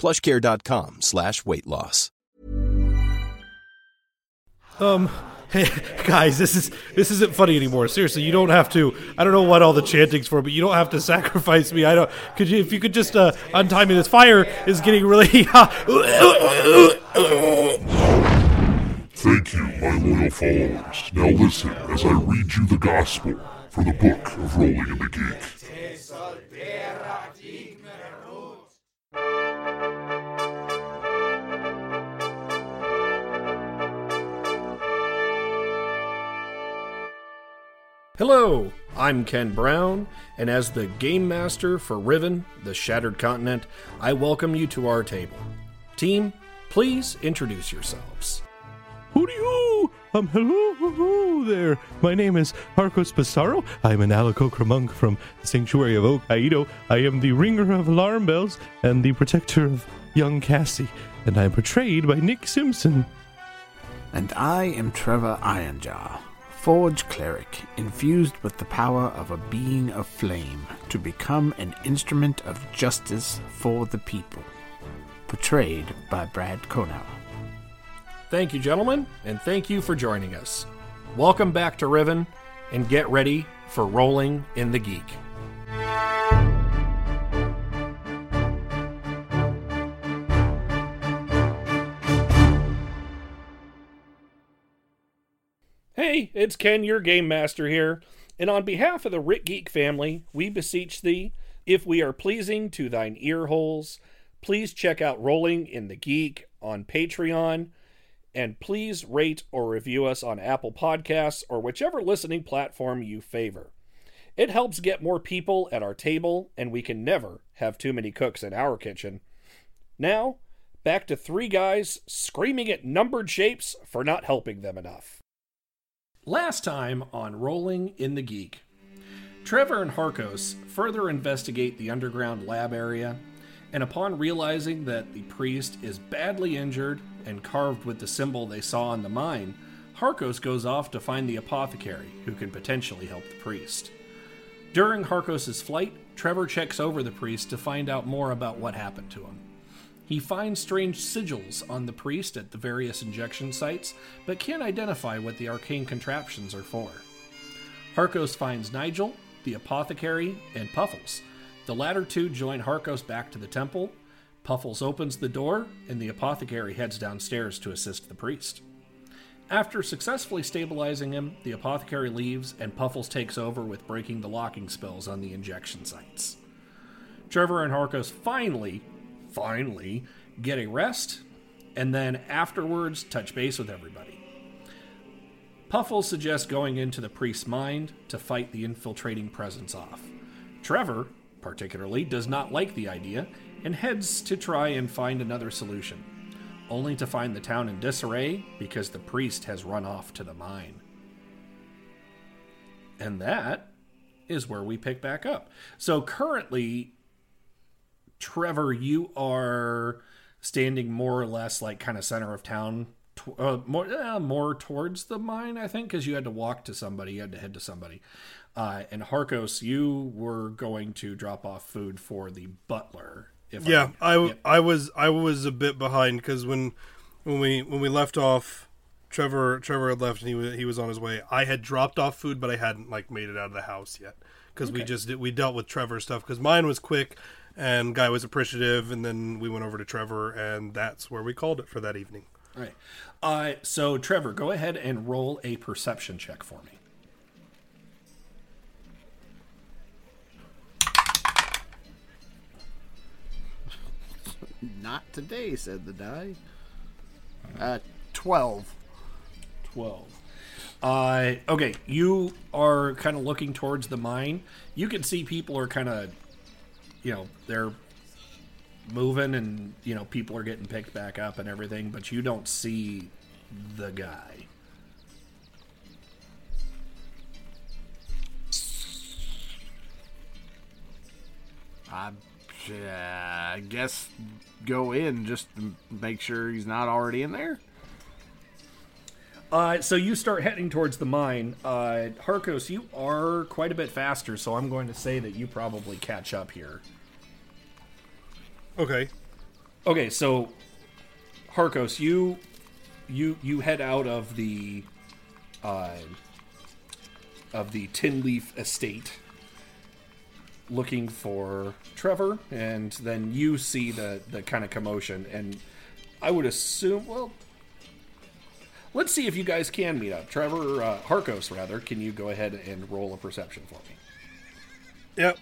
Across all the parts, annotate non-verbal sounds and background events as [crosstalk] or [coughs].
plushcare.com slash weight loss. Um, hey guys, this is this isn't funny anymore. Seriously, you don't have to. I don't know what all the chanting's for, but you don't have to [laughs] sacrifice me. I don't. Could you, if you could just uh, untie me? This fire is getting really [laughs] hot. Thank you, my loyal followers. Now listen as I read you the gospel from the book of Rolling in the Geek. Hello, I'm Ken Brown, and as the game master for Riven, the Shattered Continent, I welcome you to our table. Team, please introduce yourselves. Hooty hoo! Um, hello, hello there. My name is Harcos Pissarro. I'm an Aarakocra monk from the Sanctuary of Okaido. I am the ringer of alarm bells and the protector of young Cassie, and I am portrayed by Nick Simpson. And I am Trevor Ironjaw, Forge Cleric, infused with the power of a being of flame to become an instrument of justice for the people. Portrayed by Brad Konauer. Thank you, gentlemen, and thank you for joining us. Welcome back to Riven, and get ready for Rolling in the Geek. Hey, it's Ken, your game master here, and on behalf of the Rick Geek family, we beseech thee, if we are pleasing to thine ear holes, please check out Rolling in the Geek on Patreon, and please rate or review us on Apple Podcasts or whichever listening platform you favor. It helps get more people at our table, and we can never have too many cooks in our kitchen. Now, back to three guys screaming at numbered shapes for not helping them enough. Last time on Rolling in the Geek, Trevor and Harcos further investigate the underground lab area, and upon realizing that the priest is badly injured and carved with the symbol they saw in the mine, Harcos goes off to find the apothecary who can potentially help the priest. During Harcos' flight, Trevor checks over the priest to find out more about what happened to him. He finds strange sigils on the priest at the various injection sites, but can't identify what the arcane contraptions are for. Harcos finds Nigel, the apothecary, and Puffles. The latter two join Harcos back to the temple. Puffles opens the door, and the apothecary heads downstairs to assist the priest. After successfully stabilizing him, the apothecary leaves, and Puffles takes over with breaking the locking spells on the injection sites. Trevor and Harcos finally, finally, get a rest, and then afterwards touch base with everybody. Puffle suggests going into the priest's mind to fight the infiltrating presence off. Trevor, particularly, does not like the idea and heads to try and find another solution, only to find the town in disarray because the priest has run off to the mine. And that is where we pick back up. So currently, Trevor, you are standing more or less like kind of center of town, tw- uh, more uh, more towards the mine, I think, because you had to walk to somebody, you had to head to somebody. Uh, and Harcos, you were going to drop off food for the butler. If Yeah, I, yeah. I was I was a bit behind because when when we when we left off, Trevor Trevor had left and he was he was on his way. I had dropped off food, but I hadn't like made it out of the house yet because we just we dealt with Trevor's stuff because mine was quick and guy was appreciative, and then we went over to Trevor, and that's where we called it for that evening. All right. Uh, so, Trevor, go ahead and roll a perception check for me. Not today, said the die. Uh, 12. 12. Uh, okay, you are kind of looking towards the mine. You can see people are kind of, you know, they're moving and, you know, people are getting picked back up and everything, but you don't see the guy. I, uh, guess go in just to make sure he's not already in there. Uh, so you start heading towards the mine. Uh, Harcos, you are quite a bit faster, so I'm going to say that you probably catch up here. Okay. Okay, so Harcos, you you you head out of the uh, of the Tin Leaf Estate looking for Trevor, and then you see the the kind of commotion, and I would assume, well, let's see if you guys can meet up. Trevor uh, Harcos, rather, can you go ahead and roll a perception for me? Yep.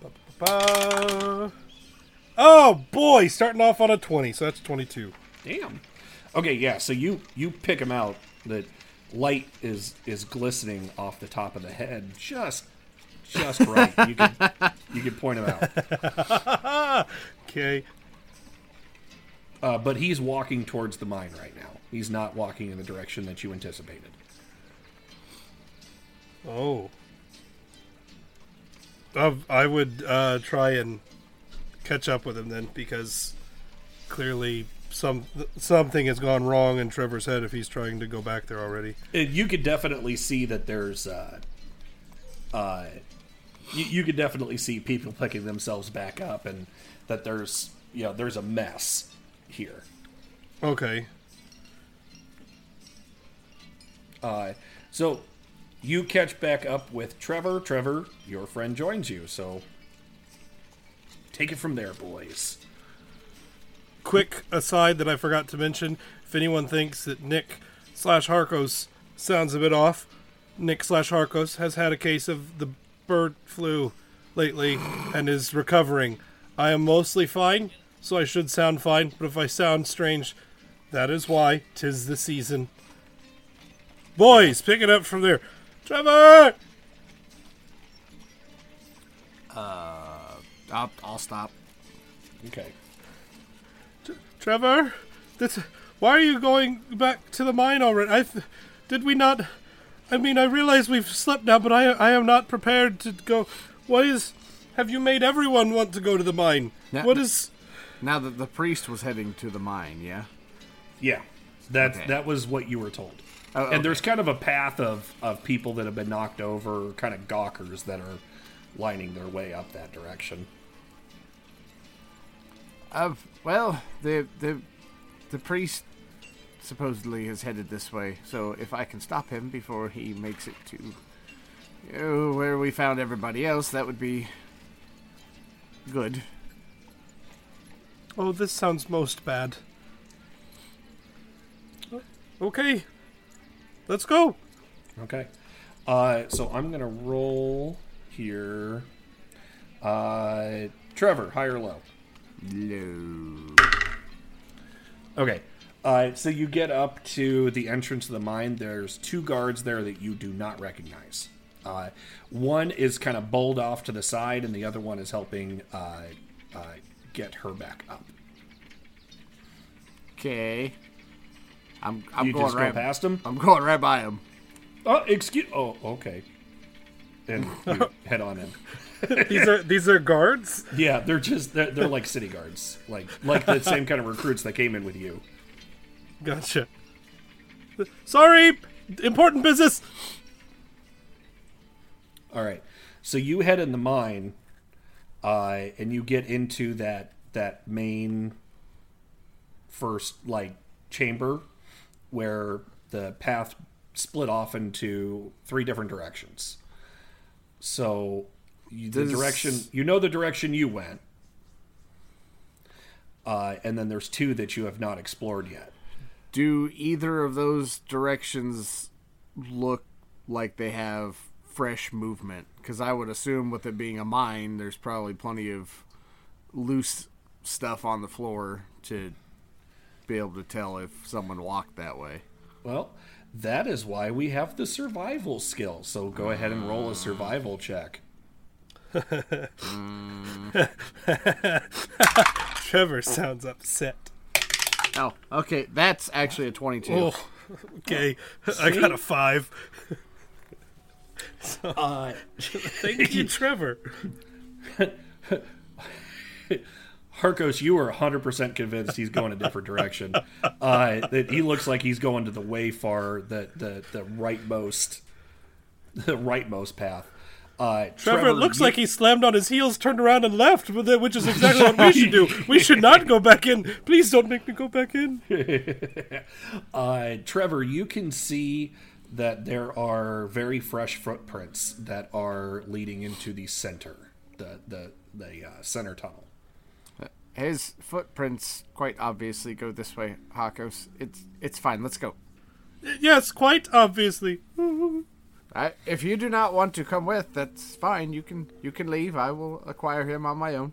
Ba-ba-ba. Oh boy, starting off on a twenty, so that's twenty-two. Damn. Okay, yeah. So you you pick him out. That light is is glistening off the top of the head, just just right. You can you can point him out. [laughs] Okay. Uh, but he's walking towards the mine right now. He's not walking in the direction that you anticipated. Oh. Uh, I would uh, try and catch up with him then, because clearly some something has gone wrong in Trevor's head if he's trying to go back there already. And you could definitely see that there's uh, uh, you, you could definitely see people picking themselves back up, and that there's you know there's a mess here. Okay. Uh, so you catch back up with Trevor. Trevor, your friend joins you. So take it from there, boys. Quick aside that I forgot to mention: if anyone thinks that Nick slash Harcos sounds a bit off, Nick slash Harcos has had a case of the bird flu lately and is recovering. I am mostly fine, so I should sound fine. But if I sound strange, that is why. Tis the season. Boys, pick it up from there. Trevor! Uh, I'll, I'll stop. Okay. Trevor, this, why are you going back to the mine already? I, th- did we not? I mean, I realize we've slept now, but I, I am not prepared to go. What is? Have you made everyone want to go to the mine? Yeah. What is? Now that the priest was heading to the mine, yeah? Yeah, that Okay. that was what you were told. Oh, And there's kind of a path of of people that have been knocked over, kind of gawkers that are lining their way up that direction. Uh, well, the the the priest supposedly is headed this way. So if I can stop him before he makes it to you know, where we found everybody else, that would be good. Oh, this sounds most bad. Okay, let's go. Okay. Uh, so I'm gonna roll here. Uh, Trevor, high or low? Low. Okay. Uh, so you get up to the entrance of the mine. There's two guards there that you do not recognize. Uh, one is kind of bowled off to the side, and the other one is helping uh, uh, get her back up. Okay. I'm I'm you going just right go past him. I'm going right by him. Oh, excuse. Oh, okay. And [laughs] you head on in. These are these are guards. Yeah, they're just they're, they're like city guards, like like the same kind of recruits that came in with you. Gotcha. Sorry, important business. All right. So you head in the mine, uh, and you get into that that main first like chamber where the path split off into three different directions. So You- the Does- direction you know the direction you went, uh, and then there's two that you have not explored yet. Do either of those directions look like they have fresh movement? Because I would assume, with it being a mine, there's probably plenty of loose stuff on the floor to be able to tell if someone walked that way. Well, that is why we have the survival skill. So go ahead and roll a mm. survival check. [laughs] Trevor sounds upset. Oh, okay, that's actually a 22. Oh, okay. I got a five. [laughs] Uh, Thank you, [laughs] Trevor. [laughs] Harcos, you are 100% convinced he's going a different direction. Uh, that he looks like he's going to the way far, the, the, the rightmost, the rightmost path. Uh, Trevor, it looks you- like he slammed on his heels, turned around, and left, which is exactly what we should do. We should not go back in. Please don't make me go back in. Uh, Trevor, you can see that there are very fresh footprints that are leading into the center, the the the uh, center tunnel. His footprints quite obviously go this way, Hakos. It's it's fine. Let's go. Yes, quite obviously. [laughs] I, if you do not want to come with, that's fine. You can you can leave. I will acquire him on my own.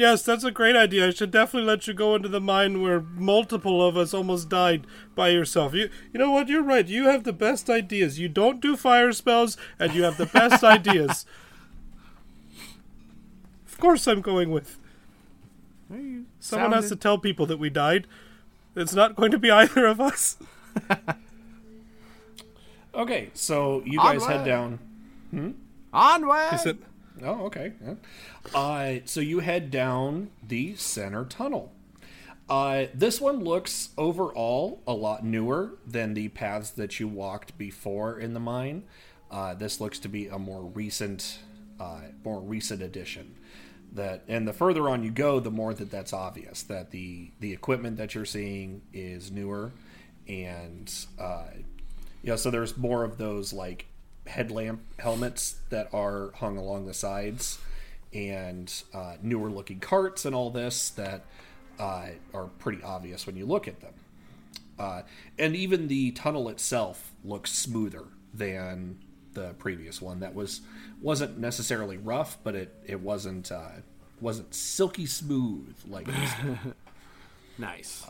Yes, that's a great idea. I should definitely let you go into the mine where multiple of us almost died by yourself. You you know what? You're right. You have the best ideas. You don't do fire spells, and you have the best [laughs] ideas. Of course, I'm going with. Someone has to tell people that we died. It's not going to be [laughs] either of us. [laughs] Okay, so you guys Onward. head down. Hmm? onward. Is it? Oh, okay. yeah. Uh, so you head down the center tunnel. Uh, this one looks overall a lot newer than the paths that you walked before in the mine. Uh, this looks to be a more recent, uh, more recent addition. That and the further on you go, the more that that's obvious that the the equipment that you're seeing is newer, and uh, you so there's more of those like headlamp helmets that are hung along the sides, and uh, newer looking carts and all this that uh, are pretty obvious when you look at them. Uh, and even the tunnel itself looks smoother than the previous one. That was wasn't necessarily rough, but it it wasn't uh, wasn't silky smooth like this. [laughs] Nice.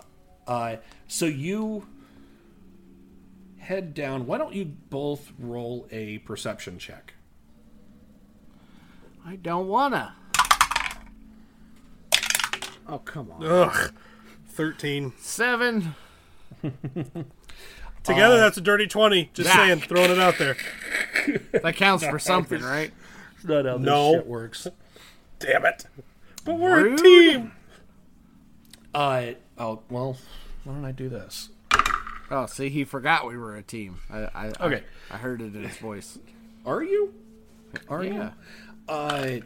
Uh, so you head down. Why don't you both roll a perception check? I don't wanna. Oh come on. Ugh. 13. Seven. [laughs] Together, that's a dirty 20. Just saying, throwing it out there. [laughs] That counts for something, right? Not how No. shit works. Damn it. But we're Rude. a team. Uh, oh well. Why don't I do this? Oh, see, he forgot we were a team. I, I Okay. I, I heard it in his voice. Are you? Are Yeah. you? Uh,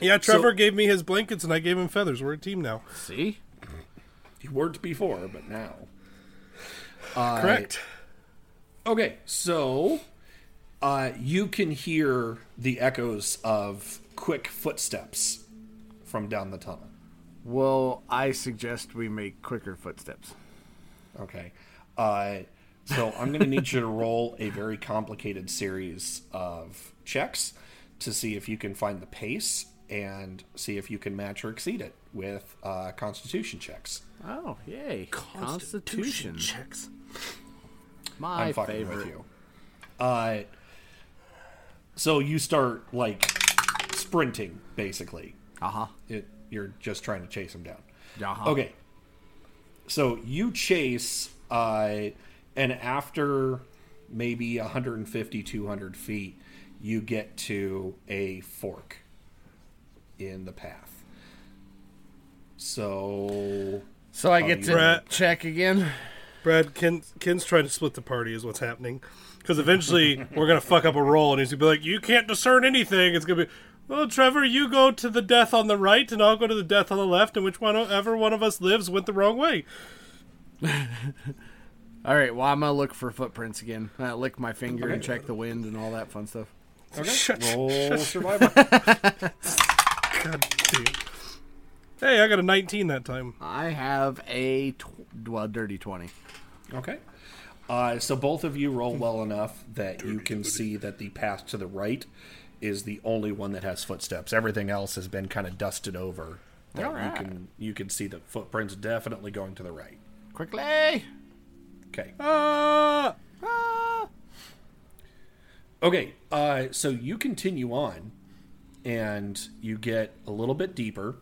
Yeah, Trevor So- gave me his blankets and I gave him feathers. We're a team now. See? you weren't before, but now. Uh, Correct. Okay, so uh, you can hear the echoes of quick footsteps from down the tunnel. Well, I suggest we make quicker footsteps. Okay. Uh, so I'm going to need you to roll a very complicated series of checks to see if you can find the pace and see if you can match or exceed it with uh, constitution checks. Oh, yay. Constitution. checks. My I'm fucking favorite. with you. Uh, so you start like sprinting, basically. Uh-huh. It, you're just trying to chase him down. Uh-huh. Okay. So you chase, uh, and after maybe 150, 200 feet, you get to a fork in the path. So So I get to Brett. check again. Brad, Ken, Ken's trying to split the party, is what's happening. Because eventually [laughs] we're going to fuck up a roll, and he's going to be like, You can't discern anything. It's going to be, Well, Trevor, you go to the death on the right, and I'll go to the death on the left, and which one ever one of us lives went the wrong way. [laughs] All right, well, I'm going to look for footprints again. I lick my finger and check the wind and all that fun stuff. Okay. [laughs] Roll survival. [laughs] God damn. Hey, I got a 19 that time. I have a tw- well, dirty twenty. Okay. Uh, so both of you roll well enough that you can see that the path to the right is the only one that has footsteps. Everything else has been kind of dusted over. That All right. you can you can see the footprints definitely going to the right. Quickly. Okay. Ah! Ah. Okay. Uh, so you continue on, and you get a little bit deeper,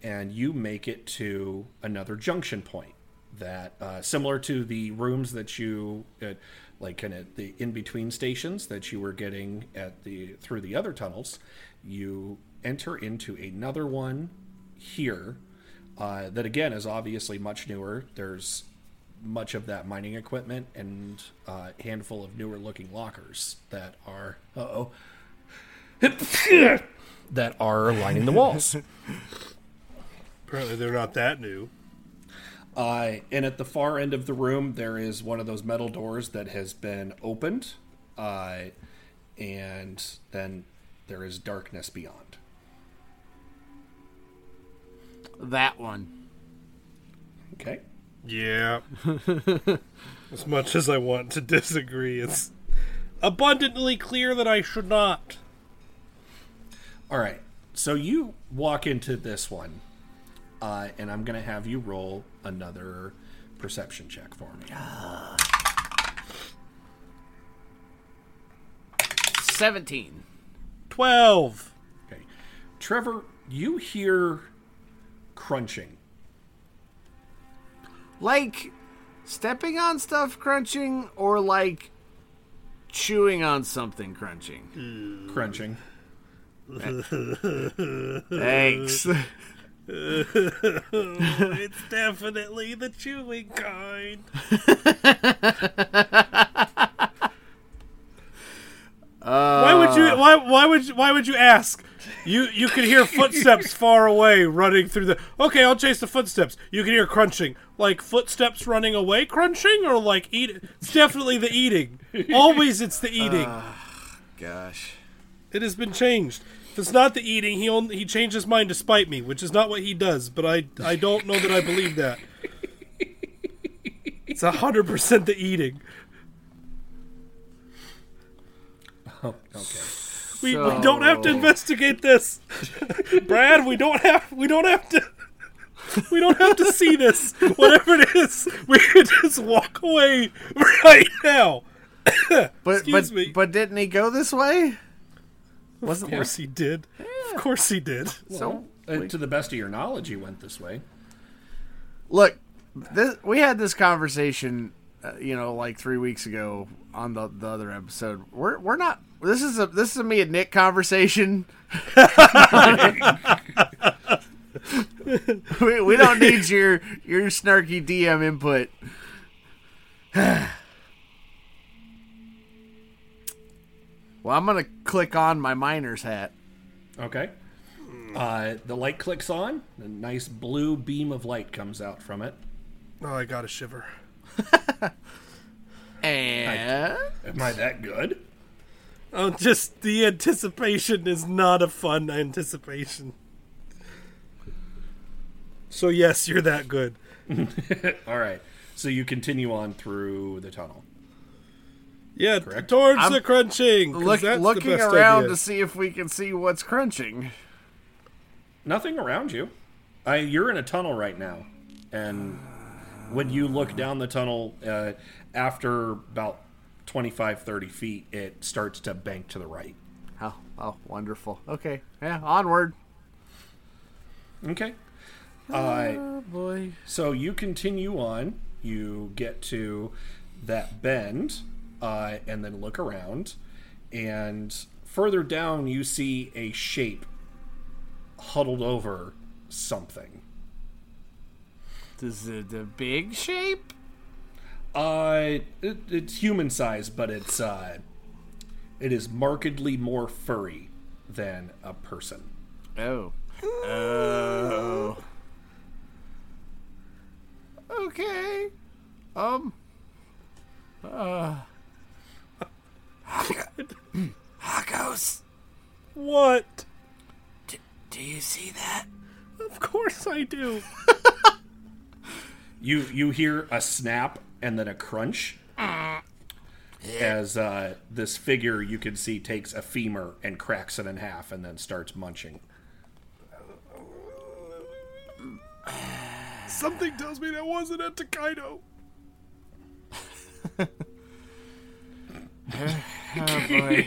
and you make it to another junction point that, uh, similar to the rooms that you, uh, like kind of the in between stations that you were getting at the through the other tunnels, you enter into another one here. Uh, that again is obviously much newer. There's much of that mining equipment and a handful of newer looking lockers that are uh oh [laughs] that are lining the walls. [laughs] Apparently, they're not that new. Uh, and at the far end of the room, there is one of those metal doors that has been opened, uh, and then there is darkness beyond. That one. Okay. Yeah. [laughs] as much as I want to disagree, it's abundantly clear that I should not. All right. So you walk into this one, uh, and I'm going to have you roll another perception check for me. Seventeen. 12. Okay. Trevor, you hear crunching. Like stepping on stuff crunching, or like chewing on something crunching. Crunching. Thanks. [laughs] it's definitely the chewing kind. [laughs] why would you? Uh. Why? Why would? You, why would you ask? You you could hear footsteps [laughs] far away running through the. Okay, I'll chase the footsteps. You can hear crunching, like footsteps running away, crunching, or like eat. It's definitely the eating. Always, it's the eating. Ah, gosh. It has been changed. If it's not the eating, he only, he changed his mind to spite me, which is not what he does. But I I don't know that I believe that. It's hundred percent the eating. [laughs] Oh, okay. We, we don't have to investigate this, [laughs] Brad. We don't have we don't have to. We don't have to see this. Whatever it is, we can just walk away right now. [coughs] But Excuse but me. but didn't he go this way? Of course he did. Of course he did. So Uh, to the best of your knowledge, he went this way. look, this, we had this conversation, uh, you know, like three weeks ago on the the other episode. We're we're not. This is a this is a me and Nick conversation. [laughs] we, we don't need your your snarky DM input. [sighs] well, I'm gonna click on my miner's hat. Okay. Uh, the light clicks on. A nice blue beam of light comes out from it. Oh, I got a shiver. [laughs] And Am I that good? Oh, just the anticipation is not a fun anticipation. So yes, you're that good. [laughs] All right. So you continue on through the tunnel. Yeah, Correct. towards I'm the crunching. look, that's the looking best around idea. to see if we can see what's crunching. Nothing around you. I, you're in a tunnel right now, and when you look down the tunnel, uh, after about 25, 30 feet, it starts to bank to the right. Oh, oh, wonderful. Okay, yeah, onward. Okay. Uh, Oh boy. So you continue on. You get to that bend, uh, and then look around, and further down you see a shape huddled over something. Is it a big shape? Uh, it, it's human size, but it's uh, it is markedly more furry than a person. Oh. Oh. Okay. Um. Uh. Haka. Haka. Harcos, What? do you see that? Of course I do. [laughs] You you hear a snap and then a crunch ah. as uh, this figure you can see takes a femur and cracks it in half and then starts munching. Ah. Something tells me that wasn't a Takedo. Oh [laughs] boy.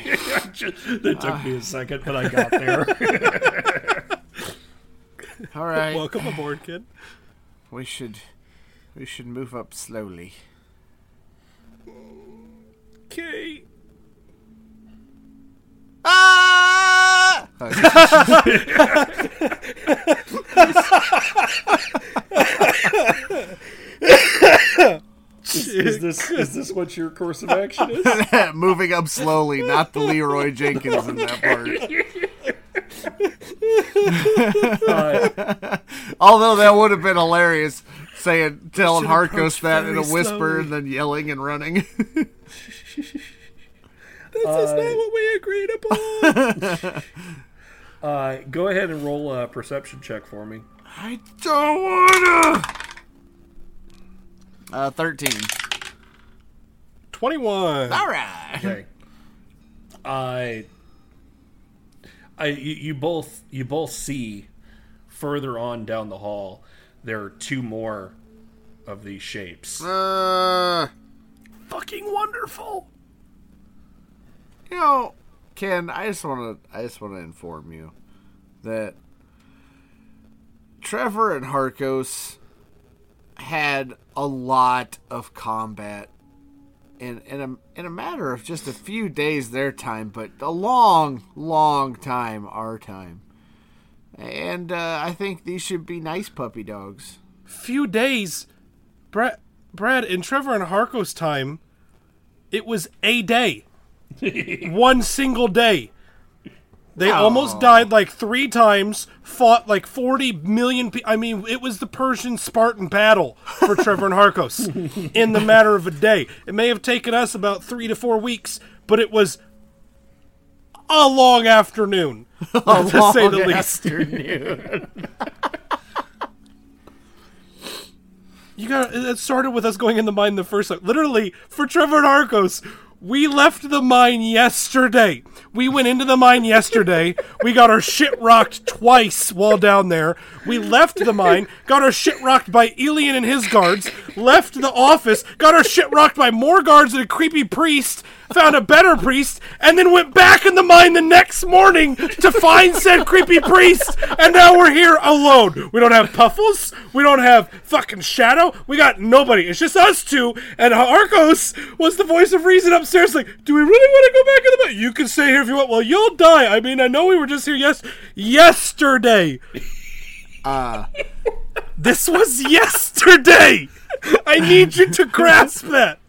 that took me a second, but I got there. [laughs] All right. Welcome aboard, kid. We should we should move up slowly. Okay. Ah! is this is this what your course of action is? [laughs] Moving up slowly, not the Leeroy Jenkins in that part. [laughs] [laughs] Although that would have been hilarious, saying telling Should Harcos that in a whisper slowly. and then yelling and running. [laughs] This is not what we agreed upon. [laughs] uh, go ahead and roll a perception check for me. I don't wanna. Uh, thirteen. 21. All right. Okay. I, I, you, you both you both see further on down the hall there are two more of these shapes. Uh, Fucking wonderful. you know, Ken, I just want to, I just want to inform you that Trevor and Harcos had a lot of combat in in a in a matter of just a few days their time, but a long, long time our time. And uh, I think these should be nice puppy dogs. Few days. Brad, Brad, in Trevor and Harko's time, it was a day. [laughs] One single day. They almost died like three times, fought like 40 million people. I mean, it was the Persian Spartan battle for Trevor and Harcos [laughs] in the matter of a day. It may have taken us about three to four weeks, but it was a long afternoon, [laughs] [laughs] to say the least. Afternoon. [laughs] You got it started with us going in the mine the first time. Literally, for Trevor and Arcos, we left the mine yesterday. We went into the mine yesterday. We got our shit rocked twice while down there. We left the mine, got our shit rocked by Elian and his guards, left the office, got our shit rocked by more guards and a creepy priest, found a better priest, and then went back in the mine the next morning to find said creepy priest. And now we're here alone. We don't have Puffles. We don't have fucking Shadow. We got nobody. It's just us two. And Arcos was the voice of reason upstairs. Like, do we really want to go back in the mine? You can stay here if you want. Well, you'll die. I mean, I know we were just here yes yesterday. Uh, This was yesterday. I need you to grasp that.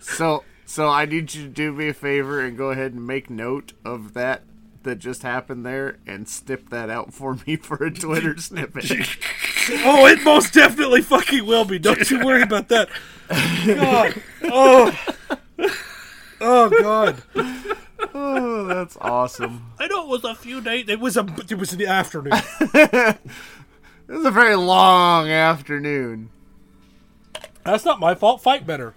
So, so I need you to do me a favor and go ahead and make note of that that just happened there and snip that out for me [laughs] for a Twitter [laughs] snippet. [laughs] Oh, it most definitely fucking will be. Don't you worry about that. God. Oh. Oh God. oh, that's awesome. I know it was a few days. It was a. It was in the afternoon. It was a very long afternoon. That's not my fault. Fight better.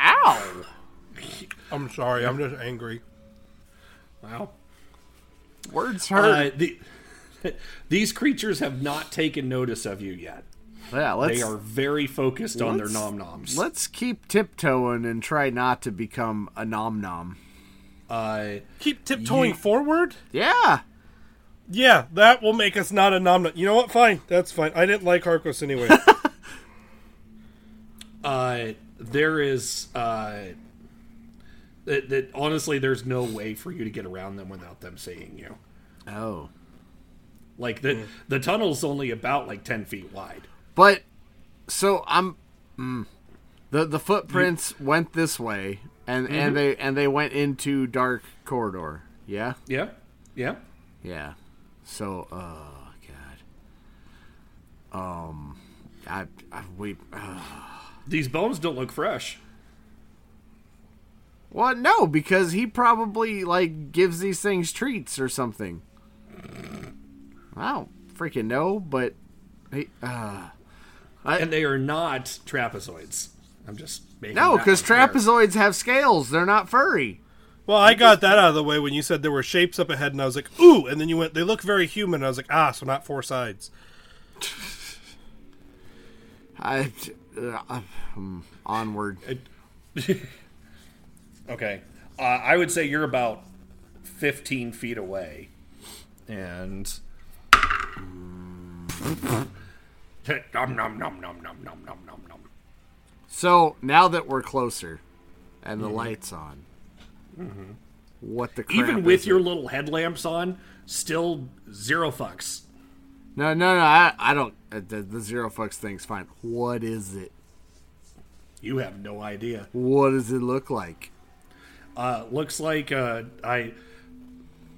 Ow! I'm sorry. I'm just angry. Wow. Words hurt. Uh, the, [laughs] these creatures have not taken notice of you yet. yeah, let's They are very focused on their nom noms. let's keep tiptoeing and try not to become a nom nom. Uh, Keep tiptoeing You- forward. Yeah. Yeah, that will make us not a nom nom. You know what? Fine. That's fine. I didn't like Harcos anyway. [laughs] uh, there is uh, that, that honestly, there's no way for you to get around them without them seeing you. Oh. Like the the tunnel's only about like ten feet wide. But so I'm mm, the the footprints went this way and and they and they went into dark corridor. Yeah? Yeah, yeah. Yeah. So oh god. Um I, I we uh, These bones don't look fresh. Well, no, because he probably like gives these things treats or something. I don't freaking know, but he, uh, and they are not trapezoids. I'm just making no, because trapezoids have scales. They're not furry. Well, I got that out of the way when you said there were shapes up ahead, and I was like, ooh, and then you went, they look very human. And I was like, ah, so not four sides. [laughs] I uh, um, onward. [laughs] Okay. Uh, I would say you're about 15 feet away. And. nom, nom, nom, nom, nom, nom, nom, nom, nom. So now that we're closer, and the Mm-hmm. lights on, what the crap Even with your it? little headlamps on, still zero fucks. No no no I, I don't uh, the, the zero fucks thing's fine. What is it? You have no idea. What does it look like? Uh, looks like uh, I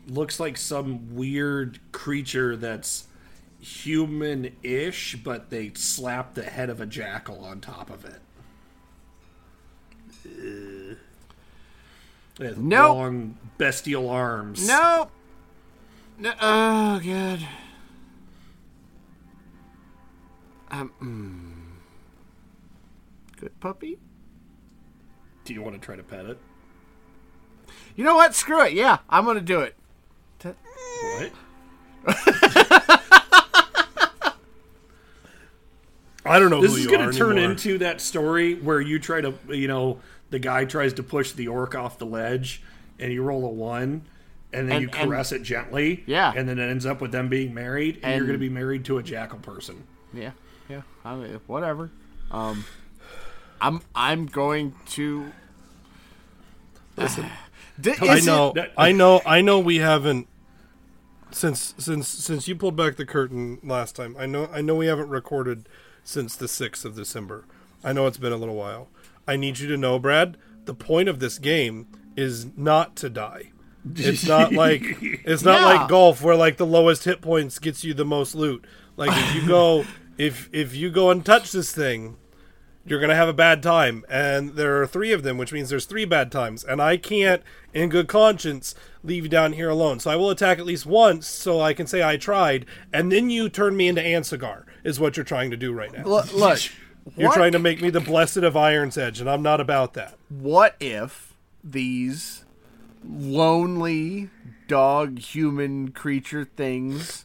looks like some weird creature that's human-ish, but they slap the head of a jackal on top of it. Ugh. With Nope. long bestial arms. No. No. Oh god. Um. mm. Good puppy. Do you want to try to pet it? You know what? Screw it. Yeah, I'm gonna do it. What? I don't know This who is you going are to turn anymore. into that story where you try to, you know, the guy tries to push the orc off the ledge, and you roll a one, and then And- you caress it gently, Yeah. and then it ends up with them being married, and, you're going to be married to a jackal person. Yeah. Yeah. I mean, whatever. Um. I'm. I'm going to. Listen, [sighs] Di- I is it- know, I know, I know. We haven't since since since you pulled back the curtain last time. I know, I know. We haven't recorded since the sixth of December. I know it's been a little while. I need you to know, Brad. The point of this game is not to die. It's not [laughs] like it's not Yeah. like golf where like the lowest hit points gets you the most loot. Like if you go [laughs] if if you go and touch this thing, you're gonna have a bad time. And there are three of them which means there's three bad times. And i can't in good conscience leave you down here alone. So i will attack at least once so i can say i tried and then you turn me into Ansigar, is what you're trying to do right now. Look. look [laughs] you're what- trying to make me the blessed of iron's edge and i'm not about that. What if these lonely dog human creature things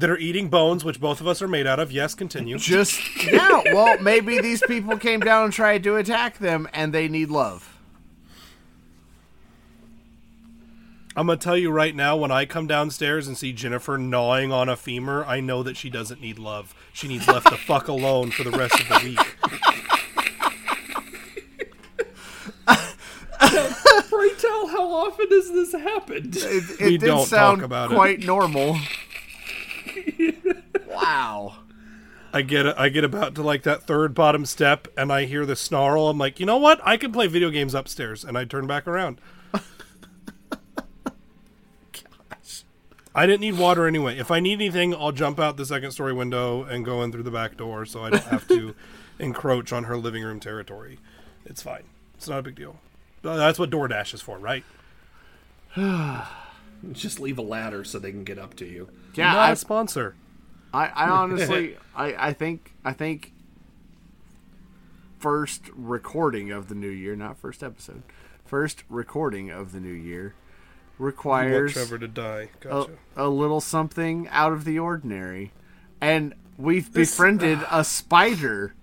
that are eating bones which both of us are made out of. Yes continue. [laughs] Just yeah well maybe these people came down and tried to attack them and they need love. I'm gonna tell you right now when i come downstairs and see jennifer gnawing on a femur i know that she doesn't need love. She needs left the fuck alone for the rest of the week. [laughs] Pray tell, how often has this happened? it, it We did don't talk sound about it. quite normal wow I get I get about to like that third bottom step and I hear the snarl. I'm like, you know what? I can play video games upstairs, and I turn back around. Gosh, I didn't need water anyway. If I need anything, I'll jump out the second story window and go in through the back door, so I don't have to [laughs] encroach on her living room territory. It's fine. It's not a big deal. That's what DoorDash is for, right? [sighs] [sighs] [laughs] Just leave a ladder so they can get up to you. yeah not I, a sponsor. I, I [laughs] honestly I, I think I think first recording of the new year not first episode first recording of the new year requires Trevor to die. Gotcha. a little something out of the ordinary and we've befriended [sighs] a spider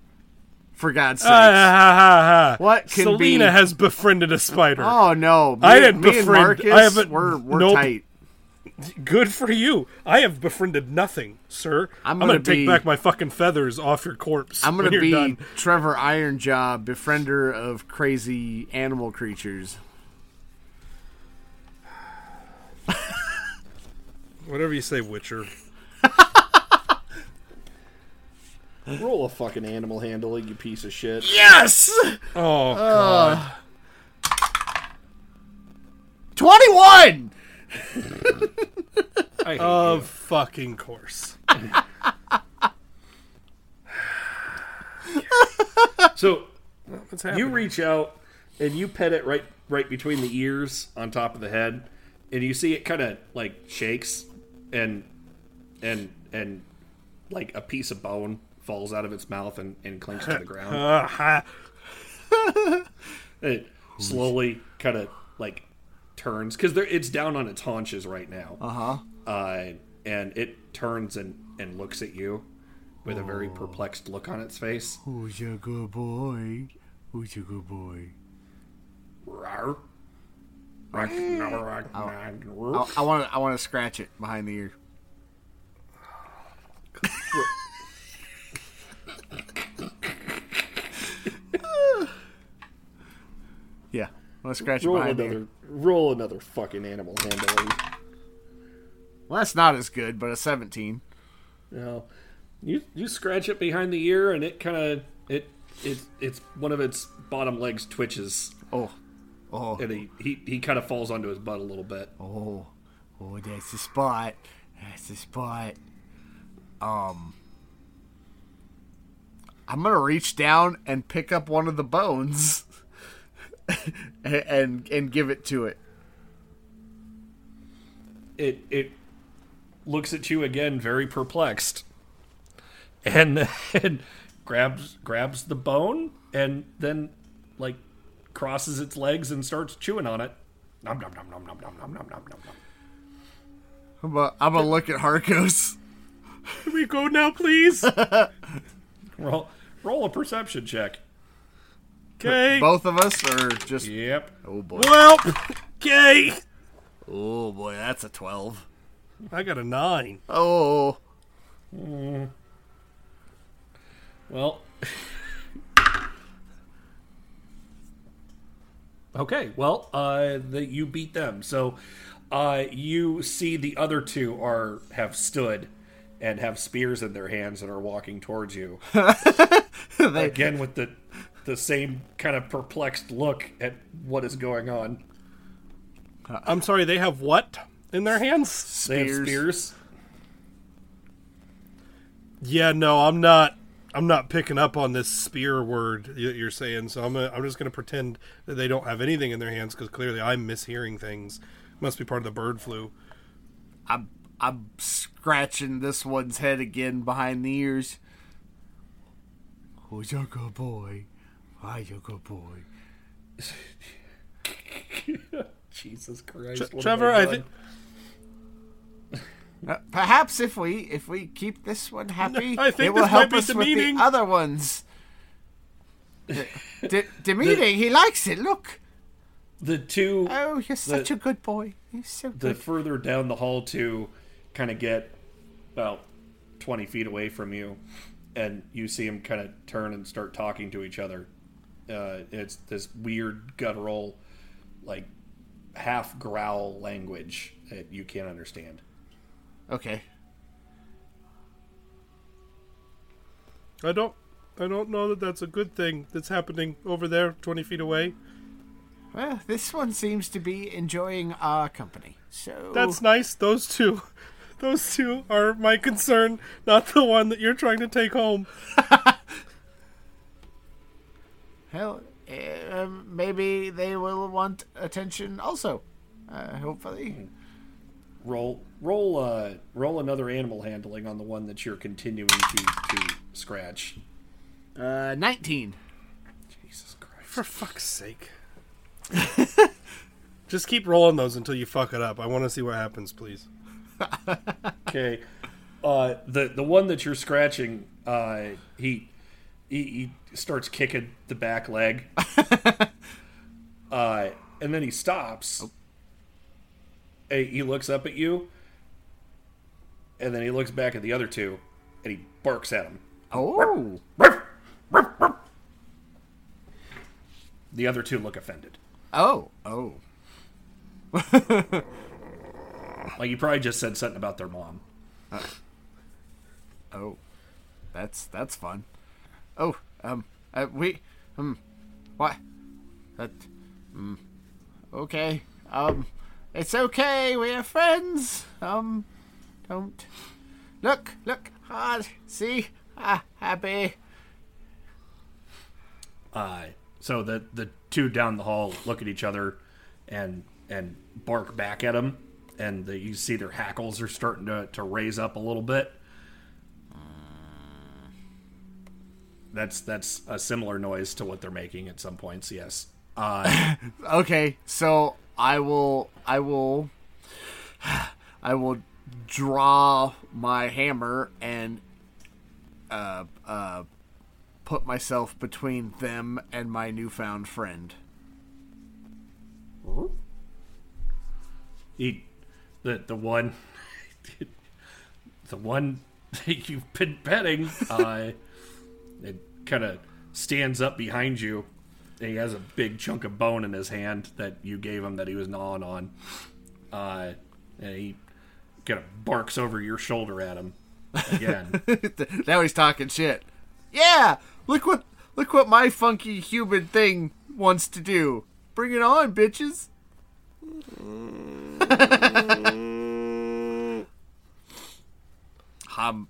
for god's sake Ah, ha, ha. What can Selena be- has befriended a spider. oh no me, I didn't me and befriend- marcus I haven't- we're, we're nope. tight Good for you. I have befriended nothing, sir. I'm I'm, gonna gonna, take back my fucking feathers off your corpse. i'm gonna be done. trevor ironjaw befriender of crazy animal creatures whatever you say, Witcher. Roll a fucking animal handling, you piece of shit. yes Oh uh, god. 21 I hate Of fucking course. So What's you reach out and you pet it right right between the ears on top of the head, and you see it kind of like shakes, and and and like a piece of bone falls out of its mouth and, and clinks to the [laughs] ground. [laughs] It slowly kind of like turns because it's down on its haunches right now. Uh-huh. Uh And it turns and and looks at you with a very perplexed look on its face. Who's a good boy? Who's a good boy? Rawr. I, I want to. I want to scratch it behind the ear. [laughs] yeah, to scratch it roll behind the ear. another roll another fucking animal handling. Well, that's not as good, but a seventeen. You know, you you scratch it behind the ear and it kind of it it it's one of its bottom legs twitches Oh, oh, and he he, he kind of falls onto his butt a little bit. oh, oh! That's the spot. That's the spot. Um, I'm gonna reach down and pick up one of the bones, [laughs] and, and give it to it. It it looks at you again, very perplexed, and and [laughs] grabs grabs the bone and then like crosses its legs and starts chewing on it. Nom nom nom nom nom nom nom nom nom nom. I'm gonna, I'm gonna look at Harcos. Can we go now, please? [laughs] Roll roll a perception check. Okay. Both of us, are just Yep. oh boy, Well, okay. oh boy, that's a twelve. I got a nine. Oh, Well. [laughs] okay. Well, uh, the, you beat them. So, uh, you see the other two are have stood and have spears in their hands and are walking towards you. [laughs] Again, with the the same kind of perplexed look at what is going on. Uh, I'm sorry, they have what in their hands? They have Spears. spears. Yeah, no, I'm not. I'm not picking up on this spear word that you're saying. So I'm. i I'm just going to pretend that they don't have anything in their hands because clearly I'm mishearing things. Must be part of the bird flu. I'm I'm scratching this one's head again behind the ears. Who's a good boy? Why's a good boy? Jesus Christ! what Trevor, I done? think. Uh, perhaps if we if we keep this one [laughs] happy, I think it will help be us with the other ones. D- d- [laughs] demeaning, he likes it. Look. the two Oh, you're such a good boy. You're so the further down the hall to kind of get about 20 feet away from you and you see him kind of turn and start talking to each other uh, it's this weird guttural like half growl language that you can't understand Okay. I don't. I don't know that that's a good thing that's happening over there, 20 feet away. Well, this one seems to be enjoying our company. So That's nice. Those two. [laughs] Those two are my concern, not the one that you're trying to take home. [laughs] hell, uh, um, maybe they will want attention also. Uh, hopefully. roll roll uh roll another animal handling on the one that you're continuing to to scratch Uh, nineteen. jesus christ For fuck's sake. [laughs] Just keep rolling those until you fuck it up. I want to see what happens, please. [laughs] Okay. Uh, the the one that you're scratching, uh, he, he he starts kicking the back leg, [laughs] uh, and then he stops. Hey, he looks up at you, and then he looks back at the other two, and he barks at them. Oh. The other two look offended. Oh. Oh. [laughs] Like you probably just said something about their mom. Oh. That's that's fun. Oh. Um. Uh, we. Um. What? That. Um. Okay. Um. It's okay. We're friends. Um. Don't. Look. Look hard. See. Ah. Happy. Uh, so the the two down the hall look at each other, and and bark back at him, and the, you see their hackles are starting to, to raise up a little bit. That's that's a similar noise to what they're making at some points. Yes. Uh, [laughs] Okay, so I will I will [sighs] I will draw my hammer and uh uh put myself between them and my newfound friend. he, the the one, [laughs] the one [laughs] that you've been petting, uh, it kind of stands up behind you. And he has a big chunk of bone in his hand that you gave him that he was gnawing on. Uh, and he kind of barks over your shoulder at him again. [laughs] now he's talking shit. Yeah, look what look what my funky human thing wants to do. Bring it on, bitches. [laughs] I'm,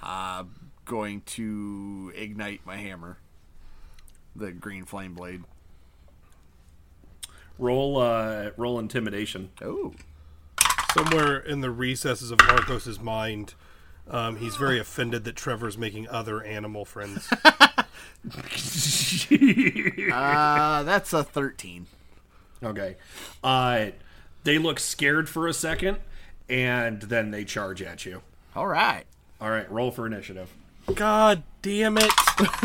I'm going to ignite my hammer. The green flame blade. roll, uh, roll intimidation. Oh. Somewhere in the recesses of Harcos's mind, um, he's very offended that Trevor's making other animal friends. [laughs] [laughs] Uh, that's a 13. Okay. Uh, they look scared for a second, and then they charge at you. All right. All right, roll for initiative. God damn it.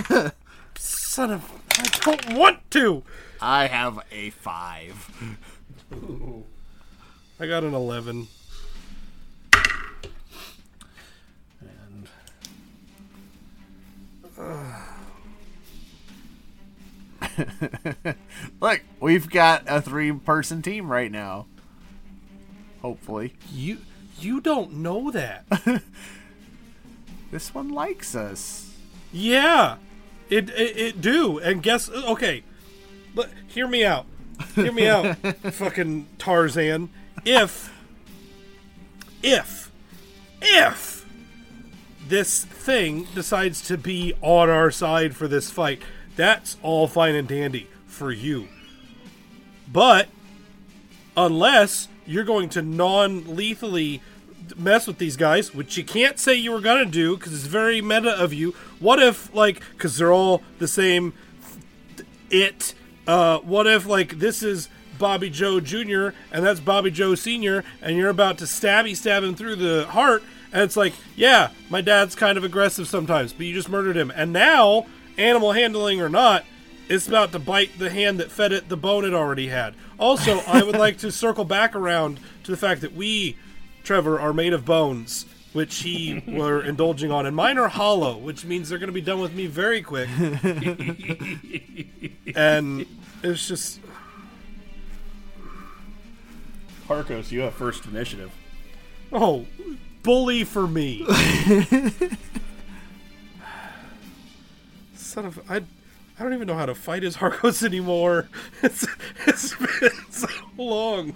[laughs] Son of. I don't want to! I have a 5. I got an 11. And [sighs] Look, we've got a three person team right now. Hopefully. You you don't know that. [laughs] This one likes us. Yeah, it, it it do. And guess okay, but hear me out. Hear me out, [laughs] fucking Tarzan. If if if this thing decides to be on our side for this fight, that's all fine and dandy for you. But unless you're going to non-lethally mess with these guys, which you can't say you were gonna do because it's very meta of you. What if, like, because they're all the same, it. Uh, what if, like, this is Bobby Joe Jr. and that's Bobby Joe Sr. and you're about to stabby stab him through the heart, and it's like, yeah, my dad's kind of aggressive sometimes, but you just murdered him, and now, animal handling or not, it's about to bite the hand that fed it the bone it already had. Also, I would like to circle back around to the fact that we, Trevor, are made of bones, which he [laughs] were indulging on, and mine are hollow, which means they're going to be done with me very quick. [laughs] and it's just Harcos, you have first initiative. oh, bully for me. [laughs] Son of I. I don't even know how to fight as Harcos anymore. It's, it's been so long.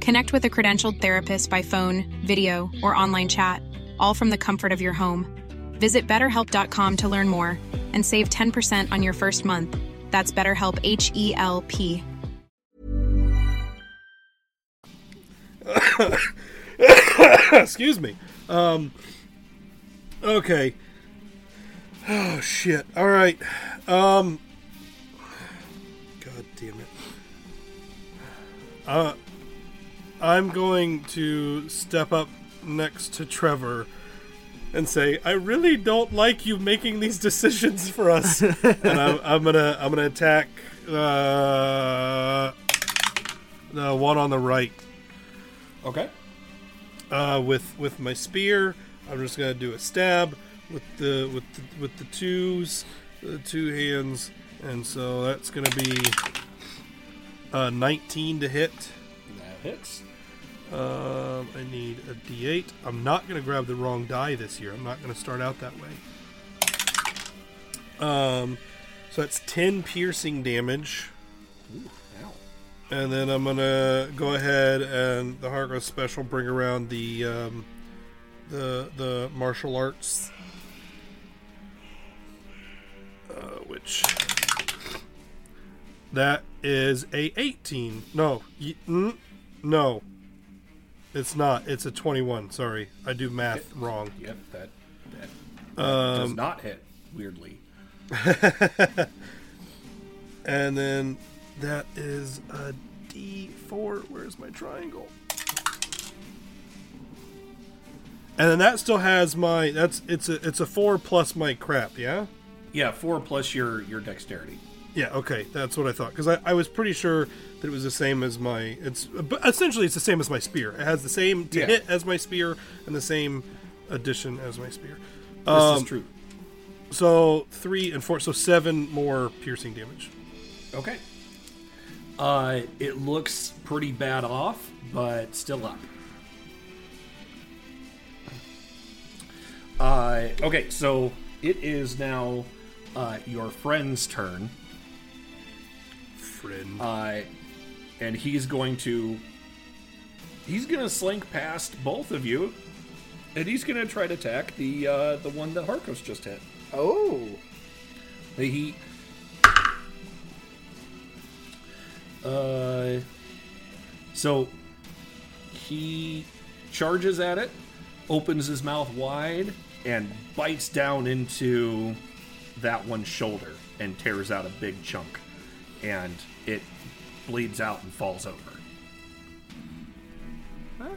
Connect with a credentialed therapist by phone, video, or online chat, all from the comfort of your home. Visit betterhelp.com to learn more and save 10% on your first month. That's BetterHelp H E L P. [coughs] Excuse me. Um, okay. Oh shit. All right. Um. God damn it. Uh, I'm going to step up next to Trevor and say, "I really don't like you making these [laughs] decisions for us." and I'm, I'm gonna I'm gonna attack uh, the one on the right. Okay. Uh, with with my spear, I'm just gonna do a stab with the with the, with the twos, the two hands, and so that's gonna be uh, 19 to hit. That hits. Um, I need a D8. I'm not gonna grab the wrong die this year. I'm not gonna start out that way. Um, so that's 10 piercing damage. And then I'm gonna go ahead and the Hargrove special bring around the um, the the martial arts, uh, which that is a 18. No, y- mm, no, it's not. It's a 21. Sorry, I do math wrong. Yep, that that, that does Um, not hit. Weirdly. [laughs] and then that is a D4. Where's my triangle? And then that still has my that's it's a it's a four plus my crap, yeah? Yeah, four plus your your dexterity. Yeah, okay, that's what I thought because I, I was pretty sure that it was the same as my it's but essentially it's the same as my spear. It has the same to Yeah. hit as my spear and the same addition as my spear. This Um, is true. So three and four, so seven more piercing damage. Okay. Uh, it looks pretty bad off, but still up. Uh, okay, so it is now uh, your friend's turn. Friend. Uh, and he's going to. He's going to slink past both of you, and he's going to try to attack the uh, the one that Harcos just hit. Oh. He. Uh. So he charges at it, opens his mouth wide, and bites down into that one's shoulder and tears out a big chunk. And it bleeds out and falls over.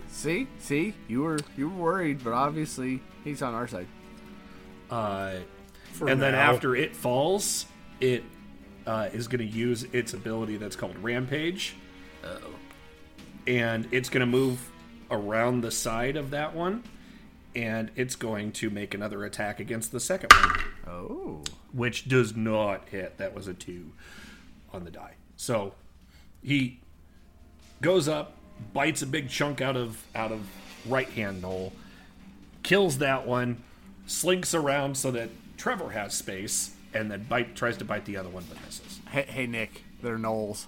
See, see, you were you were worried, but obviously he's on our side. Uh, For and then now. after it falls, it uh, is going to use its ability that's called Rampage. Oh. And it's going to move around the side of that one. And it's going to make another attack against the second one. Oh. Which does not hit. That was a two on the die. So he goes up, bites a big chunk out of out of right hand gnoll, kills that one, slinks around so that Trevor has space, and then bite tries to bite the other one but misses. Hey, hey Nick, they're gnolls.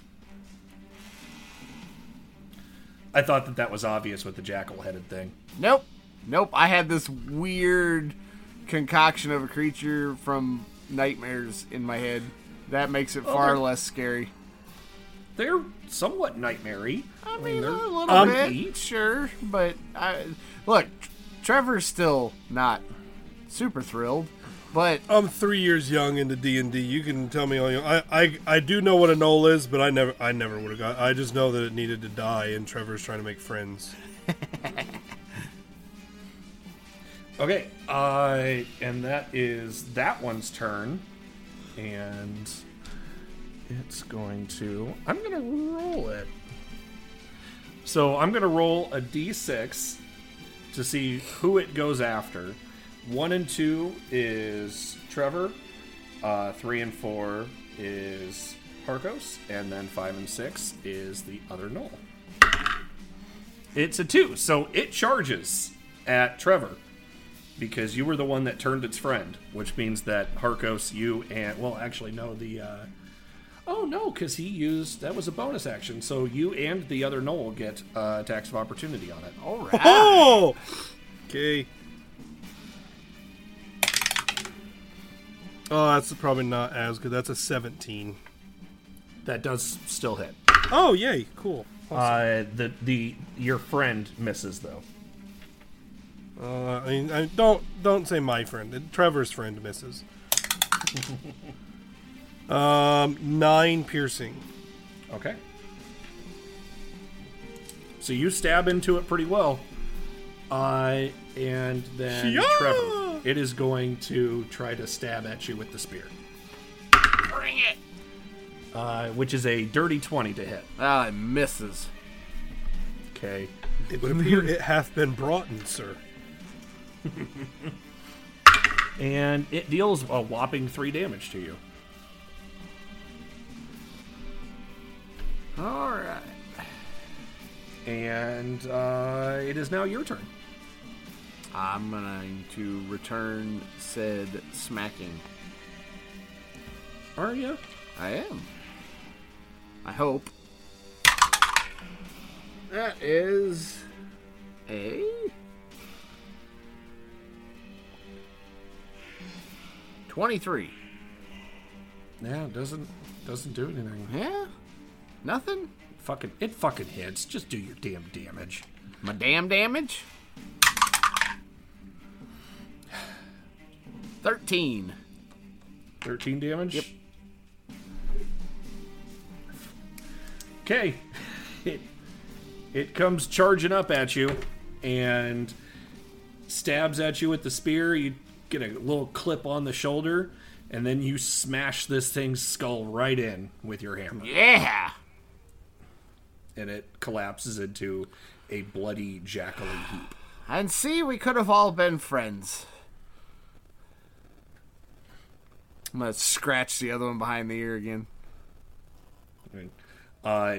I thought that that was obvious with the jackal headed thing. Nope, nope. I had this weird concoction of a creature from nightmares in my head. That makes it far less scary. They're somewhat nightmary. I mean, they're a little funky. bit, sure, but I look. Trevor's still not super thrilled, but I'm three years young into D and D. You can tell me all you. I, I I do know what a gnoll is, but I never I never would have got. I just know that it needed to die, and Trevor's trying to make friends. [laughs] Okay, uh, and that is that one's turn, and it's going to. I'm gonna roll it. So I'm gonna roll a d6 to see who it goes after. One and two is Trevor. Uh, three and four is Harcos, and then five and six is the other Gnoll. It's a two, so it charges at Trevor because you were the one that turned its friend, which means that Harcos, you and well, actually no, the uh, oh no, because he used that was a bonus action, so you and the other Gnoll get uh, attacks of opportunity on it. All right. Oh, okay. Oh, that's probably not as good. That's a 17. That does still hit. Oh, yay! Cool. Uh, the the your friend misses though. Uh, I mean, I, don't don't say my friend. Trevor's friend misses. [laughs] um, nine piercing. Okay. So you stab into it pretty well. Uh, and then Yeah! Trevor, it is going to try to stab at you with the spear. Bring it. Uh, which is a dirty 20 to hit. Ah, it misses. Okay. It would appear it hath been brought in, sir. [laughs] And it deals a whopping three damage to you. All right. And uh, it is now your turn. I'm going to return said smacking. Are you? I am. I hope. That is a twenty-three. Yeah, doesn't doesn't do anything. Yeah, nothing. Fucking it fucking hits. Just do your damn damage. My damn damage. Thirteen. 13 damage? Yep. Okay. It it comes charging up at you and stabs at you with the spear. You get a little clip on the shoulder and then you smash this thing's skull right in with your hammer. Yeah. And it collapses into a bloody jackally heap. And see, we could have all been friends. I'm gonna scratch the other one behind the ear again. Uh,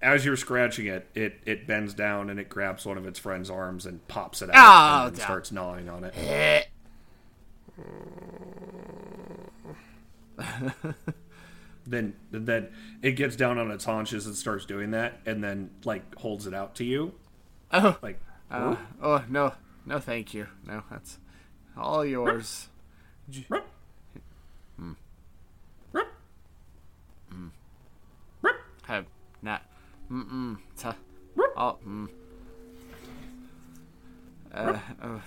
as you're scratching it, it it bends down and it grabs one of its friend's arms and pops it out Oh, and starts gnawing on it. [laughs] [laughs] Then then it gets down on its haunches and starts doing that, and then like holds it out to you. Oh, like uh, oh no, no, thank you. No, that's all yours. J- Hmm. Mm. Have not. Mm-mm. Ta- I'll, mm. Uh, uh,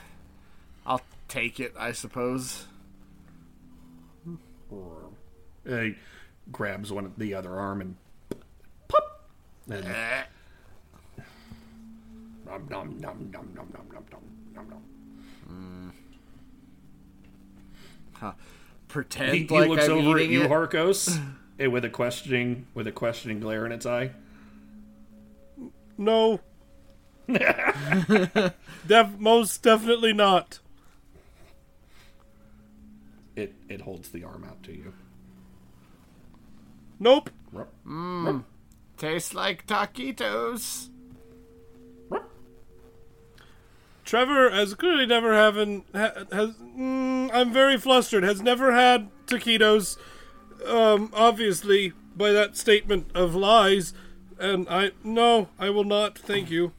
I'll take it, I suppose. Uh, he grabs one of the other arm and pop, and Eh. nom nom nom nom nom nom nom nom nom nom. Huh. Pretend He, he like looks I'm over at you, it. Harcos, eh, [laughs] with a questioning with a questioning glare in its eye. No. Def- most definitely not. It it holds the arm out to you. Nope. Mmm. Tastes like taquitos. Trevor has clearly never having ha, has. Mm, I'm very flustered. Has never had taquitos. Um, obviously by that statement of lies, and I no, I will not. Thank you.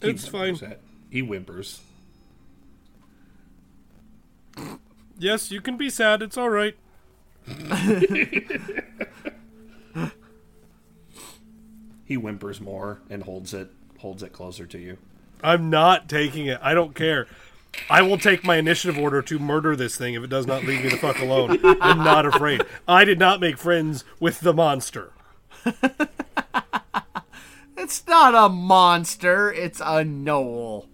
He It's fine. whimpers at- He whimpers. Yes, you can be sad. It's all right. He whimpers more and holds it holds it closer to you. I'm not taking it. I don't care. I will take my initiative order to murder this thing if it does not leave me the fuck alone. I'm not afraid. I did not make friends with the monster. [laughs] It's not a monster. It's a gnoll.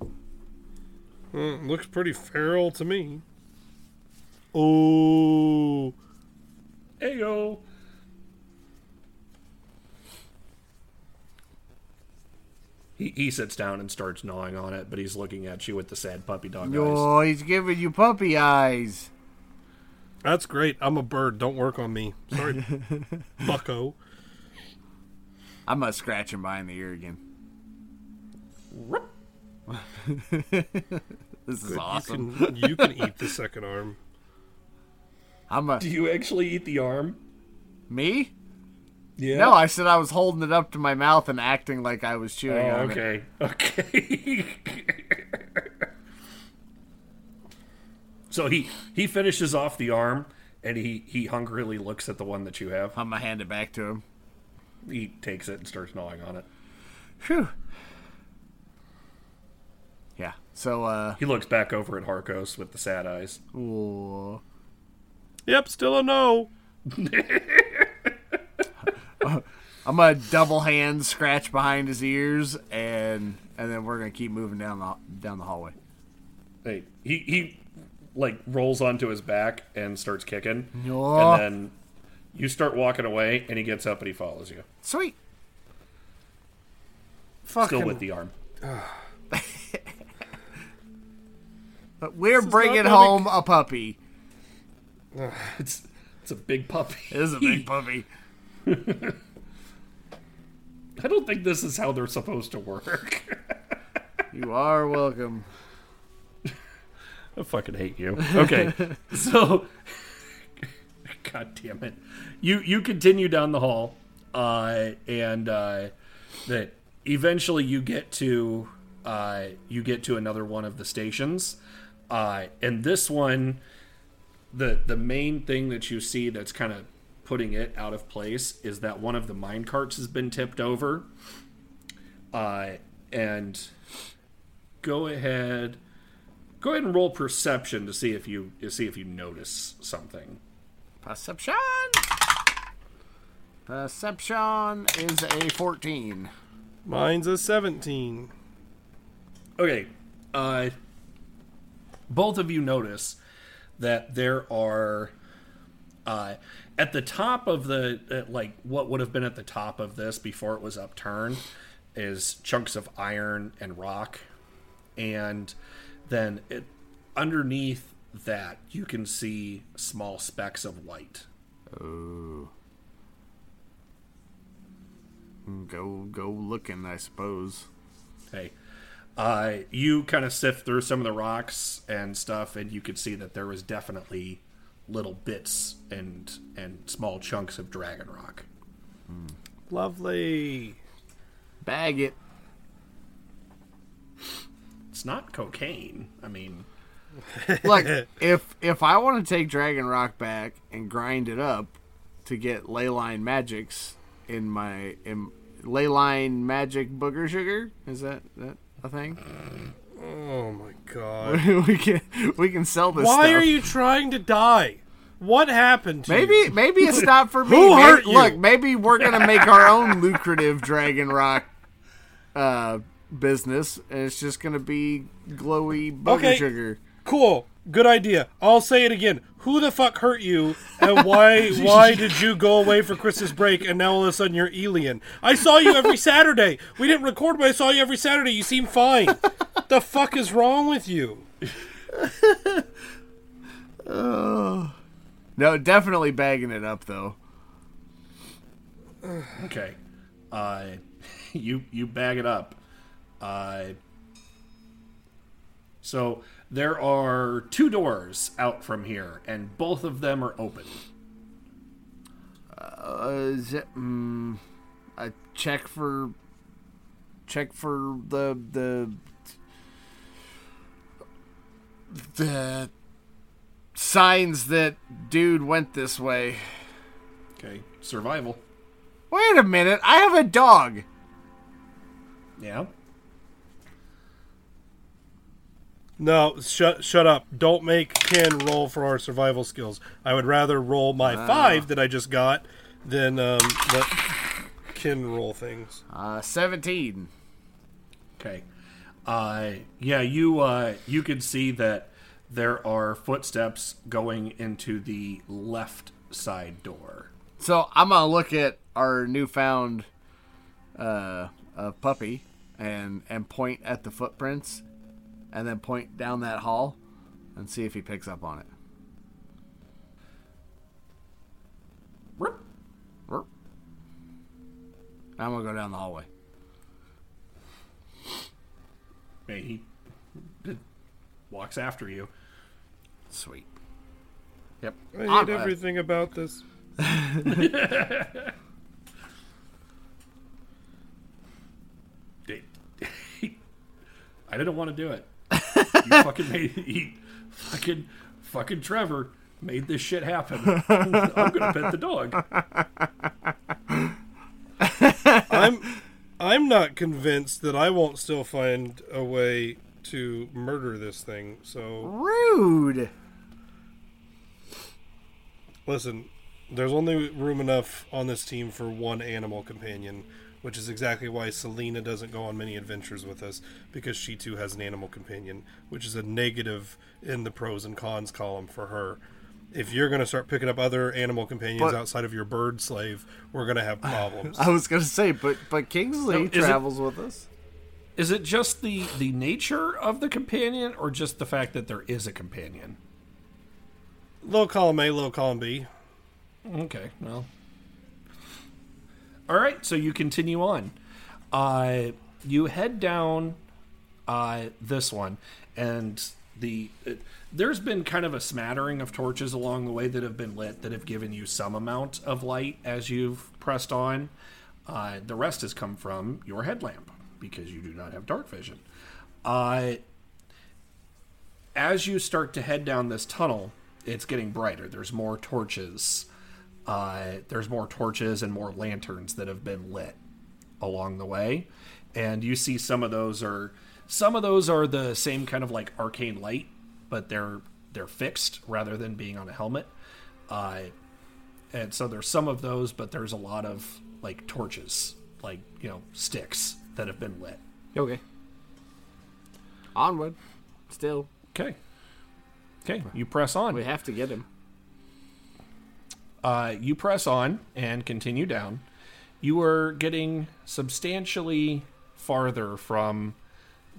Mm, looks pretty feral to me. Oh, Heyo. He, he sits down and starts gnawing on it, but he's looking at you with the sad puppy dog eyes. Oh, he's giving you puppy eyes. that's great. I'm a bird. Don't work on me. Sorry, [laughs] bucko. I'm gonna scratch him behind the ear again. [laughs] this is Good. awesome. You can, you can eat the second arm. I'm a Do you actually eat the arm? me. Yeah. No, I said I was holding it up to my mouth and acting like I was Oh, chewing on it. okay. Okay. [laughs] so he he finishes off the arm and he he hungrily looks at the one that you have. I'm gonna hand it back to him. He takes it and starts gnawing on it. Phew. Yeah. So, uh, He looks back over at Harcos with the sad eyes. ooh. Yep, still a no. [laughs] Uh, I'm gonna double hand scratch behind his ears, and and then we're gonna keep moving down the down the hallway. Hey, he he like rolls onto his back and starts kicking, No. and then you start walking away, and he gets up and he follows you, Sweet. Fucking. still with the arm. [laughs] But we're bringing not home a puppy. [sighs] It's it's a big puppy. It is a big [laughs] puppy. I don't think this is how they're supposed to work. [laughs] You are welcome. I fucking hate you. [laughs] Okay, so God damn it, you you continue down the hall, uh, and uh, that eventually you get to uh, you get to another one of the stations, uh, and this one, the the main thing that you see that's kind of putting it out of place is that one of the mine carts has been tipped over, uh, and go ahead go ahead and roll perception to see if you to see if you notice something Perception. Perception is a 14. Mine's a 17. okay uh both of you notice that there are uh at the top of the uh, like what would have been at the top of this before it was upturned is chunks of iron and rock and then it underneath that you can see small specks of light Oh. Go go looking, I suppose. Hey, uh, you kind of sift through some of the rocks and stuff, and you could see that there was definitely little bits and and small chunks of dragon rock. Lovely. Bag it. It's not cocaine. I mean, [laughs] Look, if if I want to take Dragon Rock back and grind it up to get leyline magics in my in leyline magic booger sugar, is that that a thing? Oh my god. [laughs] we can we can sell this. Why stuff. are you trying to die? What happened to Maybe you? maybe it's [laughs] not for me. Who Maybe- hurt you? Look, maybe we're gonna make our own lucrative Dragon Rock uh, business, and it's just gonna be glowy booger Okay. sugar. Cool. Good idea. I'll say it again. Who the fuck hurt you, and why [laughs] why did you go away for Christmas break, and now all of a sudden you're alien? I saw you every [laughs] Saturday. We didn't record, but I saw you every Saturday. You seem fine. the fuck is wrong with you? Oh. [sighs] No, definitely bagging it up though. [sighs] okay, uh, [laughs] you you bag it up. Uh, so there are two doors out from here, and both of them are open. Uh, is it, mm, I check for check for the the the signs that dude went this way. Okay, survival. Wait a minute, I have a dog. Yeah. No, shut shut up. Don't make Ken roll for our survival skills. I would rather roll my Wow. five that I just got than um, let Ken roll things. Uh, 17. Okay. Uh, yeah, you uh, you can see that there are footsteps going into the left side door. So I'm gonna look at our newfound uh, uh, puppy and and point at the footprints, and then point down that hall, and see if he picks up on it. Rip. Rip. I'm gonna go down the hallway. Hey, he walks after you. Sweet. Yep. I hate I'm, uh, everything about this. [laughs] [laughs] I didn't want to do it. You fucking made he, fucking fucking Trevor made this shit happen. [laughs] I'm gonna pet the dog. I'm I'm not convinced that I won't still find a way to murder this thing. So Rude. listen, there's only room enough on this team for one animal companion, which is exactly why Selena doesn't go on many adventures with us because she too has an animal companion, which is a negative in the pros and cons column for her. If you're going to start picking up other animal companions But- outside of your bird slave, we're going to have problems. [laughs] I was gonna say, but but Kingsley No, is it- travels with us. Is it just the the nature of the companion, or just the fact that there is a companion? low column A, low column B. Okay, well. All right, so you continue on. Uh, you head down uh, this one, and the it, there's been kind of a smattering of torches along the way that have been lit that have given you some amount of light as you've pressed on. Uh, the rest has come from your headlamp because you do not have dark vision. Uh, as you start to head down this tunnel, it's getting brighter. There's more torches. Uh, there's more torches and more lanterns that have been lit along the way, and you see some of those are some of those are the same kind of like arcane light, but they're they're fixed rather than being on a helmet. Uh, and so there's some of those, but there's a lot of like torches, like you know sticks that have been lit. Okay. Onward. Still. Okay. Okay, you press on. We have to get him. Uh, you press on and continue down. You are getting substantially farther from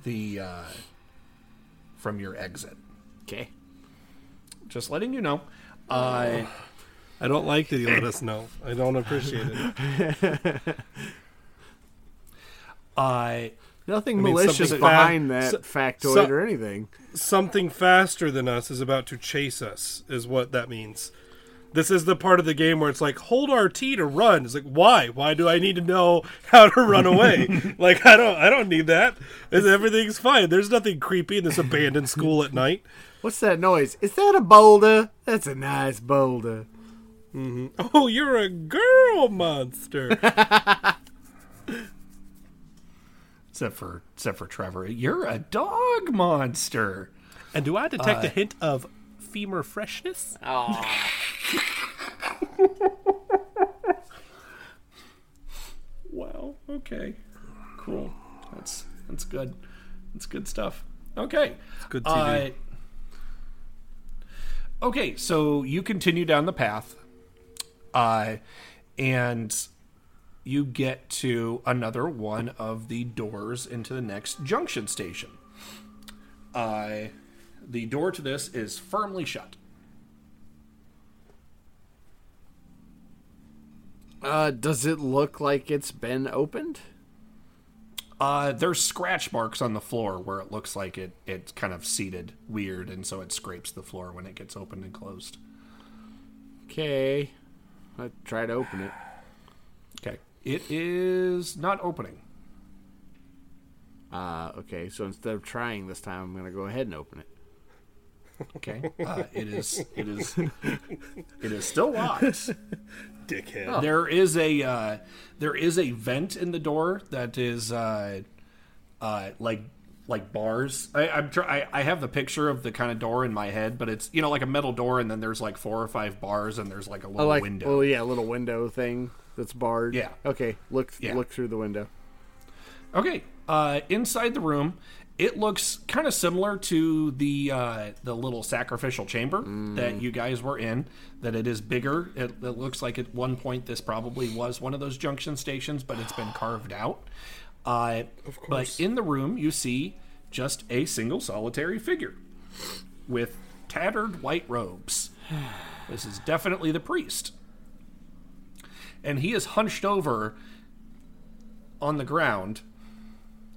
the uh, from your exit. Okay. Just letting you know. Uh, I don't like that he let us know. I don't appreciate it. [laughs] I Nothing I mean, malicious behind fa- that so- factoid so- or anything. Something faster than us is about to chase us, is what that means. This is the part of the game where it's like, hold RT to run. It's like, why? Why do I need to know [laughs] how to run away? [laughs] like, I don't, I don't need that. It's- Everything's fine. There's nothing creepy in this abandoned school at night. What's that noise? Is that a boulder? That's a nice boulder. hmm Oh, you're a girl monster. [laughs] except for except for Trevor, you're a dog monster. and do I detect Uh, a hint of femur freshness? Oh. [laughs] Wow. Okay. Cool. That's that's good. That's good stuff. Okay. It's good TV. okay, so you continue down the path, uh, and you get to another one of the doors into the next junction station. Uh, the door to this is firmly shut. Uh, does it look like it's been opened? Uh, there's scratch marks on the floor where it looks like it it's kind of seated weird, and so it scrapes the floor when it gets opened and closed. Okay. I try to open it. Okay, it is not opening. Uh, okay, so instead of trying this time, I'm gonna go ahead and open it. Okay, [laughs] uh, it is it is it is still locked. [laughs] Dickhead. There is a uh, there is a vent in the door that is uh, uh, like like bars. I, I'm try, I, I have the picture of the kind of door in my head, but it's you know like a metal door, and then there's like four or five bars, and there's like a little like. window. Oh yeah, a little window thing that's barred. Yeah. Okay. Look. Yeah. Look through the window. Okay, uh, inside the room, it looks kind of similar to the uh, the little sacrificial chamber that you guys were in. That it is bigger. It, it looks like at one point this probably was one of those junction stations, but it's been [sighs] carved out. Uh, of course. But in the room, you see just a single solitary figure with tattered white robes. [sighs] This is definitely the priest. And he is hunched over on the ground,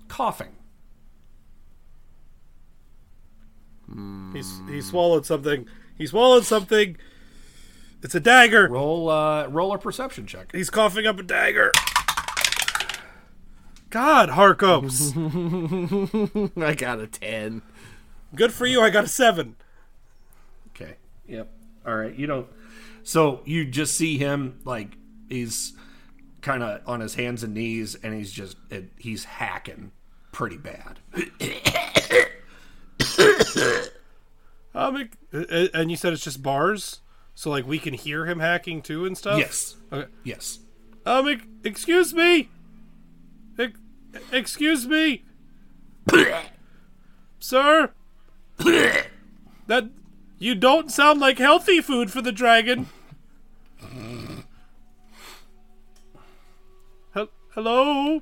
coughing. He's he swallowed something. He swallowed something. It's a dagger. Roll uh, roll a perception check. He's coughing up a dagger. God, Harcos. [laughs] I got a ten. Good for you. I got a seven. Okay. Yep. All right. You don't. So you just see him like he's kind of on his hands and knees, and he's just it, he's hacking pretty bad. Um, it- uh, and you said it's just bars, so like we can hear him hacking too and stuff. Yes. Okay. Yes. Um, ex- excuse me. Ex- excuse me, sir. that you don't sound like healthy food for the dragon. Hel- Hello.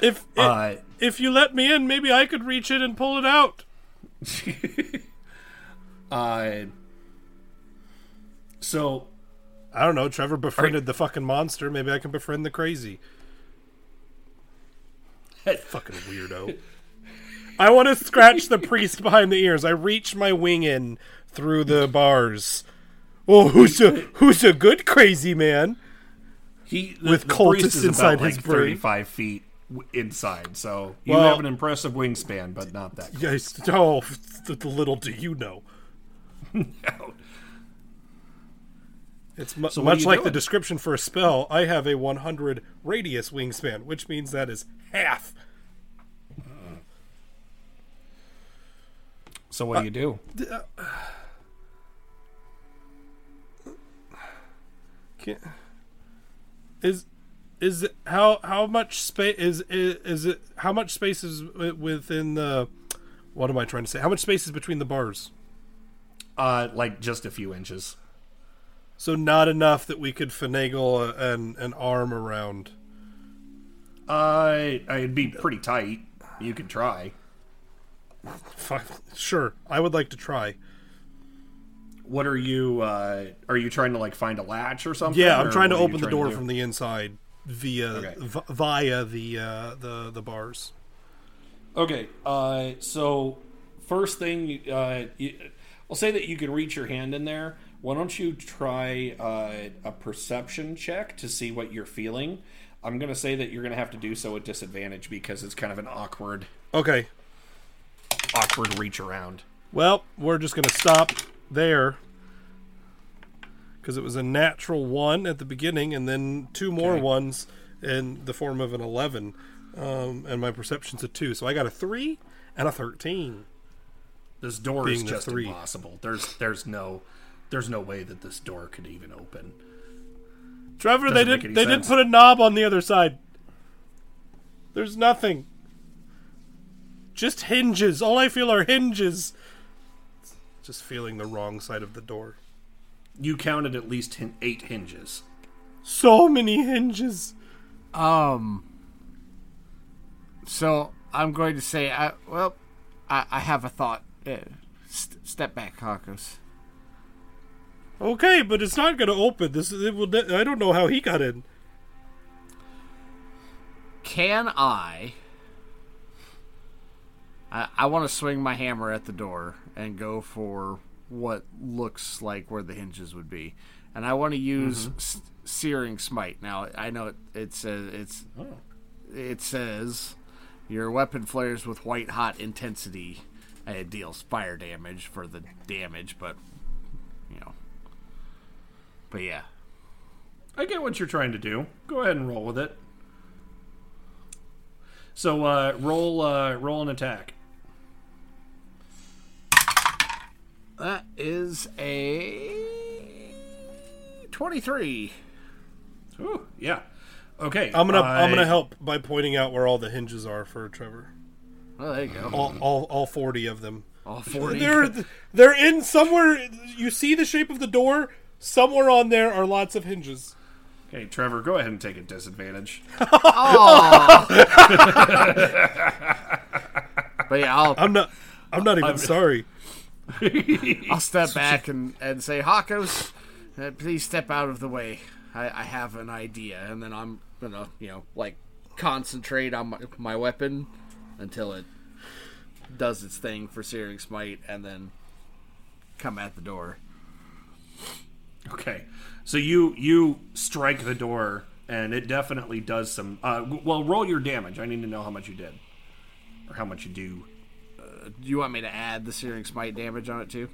If if, Uh, if you let me in, maybe I could reach in and pull it out. [laughs] Uh. So I don't know. Trevor befriended the fucking monster. Maybe I can befriend the crazy. That fucking weirdo. I want to scratch the priest behind the ears. I reach my wing in through the bars. Oh, who's a who's a good crazy man? he With the priest cultists inside his brain. thirty-five feet inside. So you Well- have an impressive wingspan, but not that. Yes. Oh, little do you know. [laughs] no. It's mu- So much like the description for a spell. I have a 100 radius wingspan, which means that is half. So what do you uh, do? Uh, [sighs] Can, is is it, how how much space is, is is it how much space is within the what am I trying to say? How much space is between the bars? Uh, like just a few inches. So not enough that we could finagle a, an an arm around. Uh, it'd be pretty tight. You could try. Sure, I would like to try. What are you? Uh, are you trying to like find a latch or something? Yeah, I'm or trying to what are you open the door from the inside via Okay. v- via the uh, the the bars. Okay. Uh, so first thing, uh, you, I'll say that you can reach your hand in there. Why don't you try uh, a perception check to see what you're feeling? I'm gonna say that you're gonna have to do so at disadvantage because it's kind of an awkward, Okay. awkward reach around. Well, we're just gonna stop there because it was a natural one at the beginning, and then two more Okay. ones in the form of an eleven, um, and my perception's a two, so I got a three and a thirteen. This door is just three. impossible. There's there's no there's no way that this door could even open. Trevor, they Doesn't make did any they sense. didn't put a knob on the other side. There's nothing. Just hinges. All I feel are hinges. Just feeling the wrong side of the door. You counted at least hin- eight hinges. So many hinges. Um. So I'm going to say, I well, I, I have a thought. Uh, st- step back, Harcos. Okay, but it's not going to open. This it will. I don't know how he got in. Can I? I, I want to swing my hammer at the door and go for what looks like where the hinges would be, and I want to use s- searing smite. Now I know it, it says it's it says your weapon flares with white hot intensity. and It deals fire damage for the damage, but you know, but yeah. I get what you're trying to do. Go ahead and roll with it. So uh, roll uh, roll an attack. That is a 23. Ooh, yeah. Okay. I'm gonna I'm gonna help by pointing out where all the hinges are for Trevor. Oh, there you go. All all, all forty of them. All 40. They're they're in somewhere. You see the shape of the door. Somewhere on there are lots of hinges. Okay, Trevor, go ahead and take a disadvantage. [laughs] But yeah, I'll I'm not. I'm not even I'm- sorry. [laughs] I'll step back and, and say, Harcos, uh, please step out of the way. I, I have an idea. And then I'm going to, you know, like concentrate on my, my weapon until it does its thing for Searing Smite and then come at the door. Okay, so you you strike the door, and it definitely does some. Uh, well, roll your damage. I need to know how much you did, or how much you do. Do you want me to add the Searing Smite damage on it too?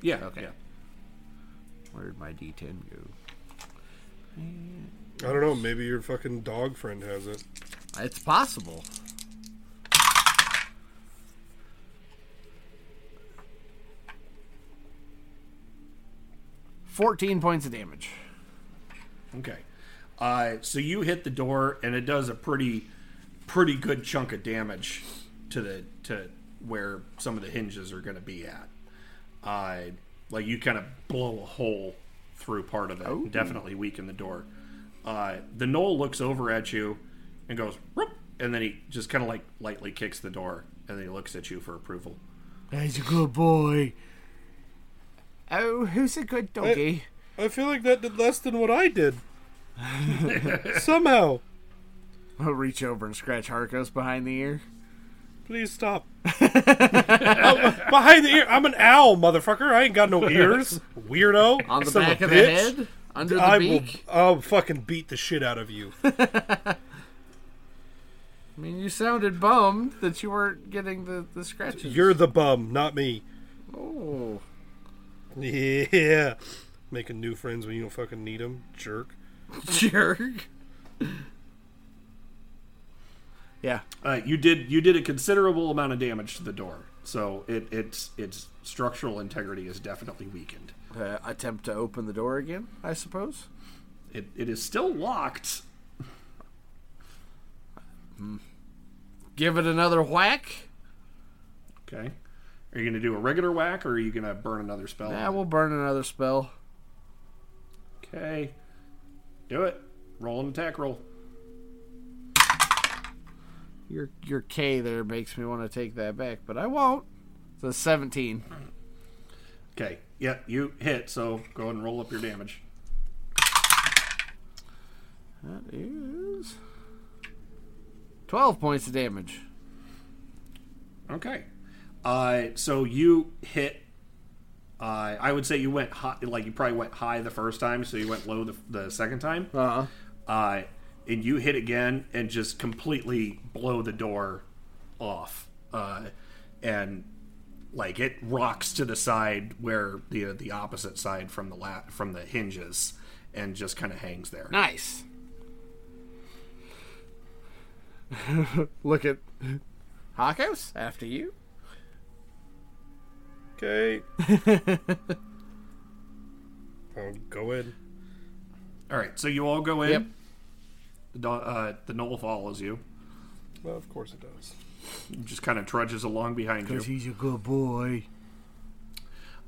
Yeah. Okay. yeah. Where'd my D10 go? I don't know. Maybe your fucking dog friend has it. It's possible. Fourteen points of damage. Okay. Uh, so you hit the door, and it does a pretty, pretty good chunk of damage to the to where some of the hinges are going to be at. Uh, like you kind of blow a hole through part of it, and definitely weaken the door. Uh, the gnoll looks over at you and goes, "Whoop," and then he just kind of like lightly kicks the door, and then he looks at you for approval. He's a good boy. Oh, who's a good doggy? I, I feel like that did less than what I did. [laughs] Somehow. I'll reach over and scratch Harcos behind the ear. Please stop. Oh, [laughs] behind the ear. I'm an owl, motherfucker. I ain't got no ears. Weirdo. On the Son back of the head? Under the I beak? Will, I'll fucking beat the shit out of you. [laughs] I mean, you sounded bummed that you weren't getting the, the scratches. You're the bum, not me. Oh. Yeah. Making new friends when you don't fucking need them, jerk. [laughs] Jerk. Yeah. Uh, you did you did a considerable amount of damage to the door, so it its its structural integrity is definitely weakened. Uh, attempt to open the door again, I suppose. It it is still locked. Give it another whack. Okay. Are you going to do a regular whack, or are you going to burn another spell? Yeah, we'll burn another spell. Okay. Do it. Roll an attack roll. Your your K there makes me want to take that back, but I won't. It's a 17. Okay. Yeah, you hit. So go ahead and roll up your damage. That is 12 points of damage. Okay. Uh, so you hit. Uh, I would say you went high, like you probably went high the first time, so you went low the, the second time. Uh-huh. Uh, and you hit again and just completely blow the door off. Uh, and like it rocks to the side where the the opposite side from the la- from the hinges, and just kind of hangs there. Nice. [laughs] Look at Harcos after you. Okay. [laughs] I'll go in. All right, so you all go in. Yep. The do- uh, the gnoll follows you. Well, of course it does. Just kind of trudges along behind you. Because he's a good boy.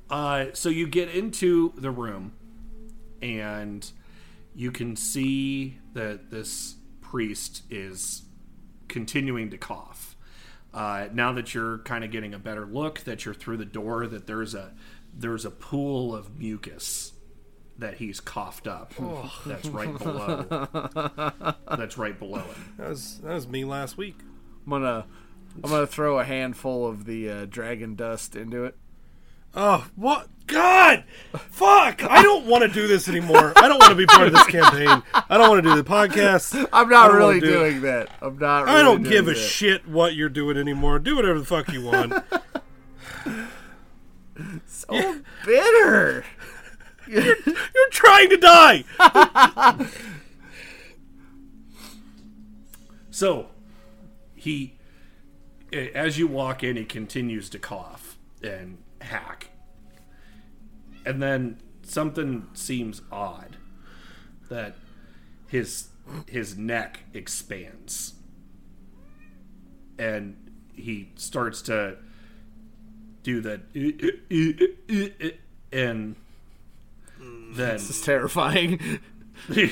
Uh, so you get into the room, and you can see that this priest is continuing to cough. Uh, now that you're kind of getting a better look, that you're through the door, that there's a there's a pool of mucus that he's coughed up. That's right below. [laughs] that's right below him. That was that was me last week. I'm gonna I'm gonna throw a handful of the uh, dragon dust into it. Oh, what? God! Fuck! I don't want to do this anymore. I don't want to be part of this [laughs] campaign. I don't want to do the podcast. I'm not really wanna do it. doing that. I'm not. Really I don't doing give a shit what you're doing anymore. Do whatever the fuck you want. [laughs] So bitter. You're, [laughs] you're trying to die. [laughs] So, he, as you walk in, he continues to cough and hack, and then something seems odd. That his his neck expands, and he starts to do that, and then This is terrifying. [laughs]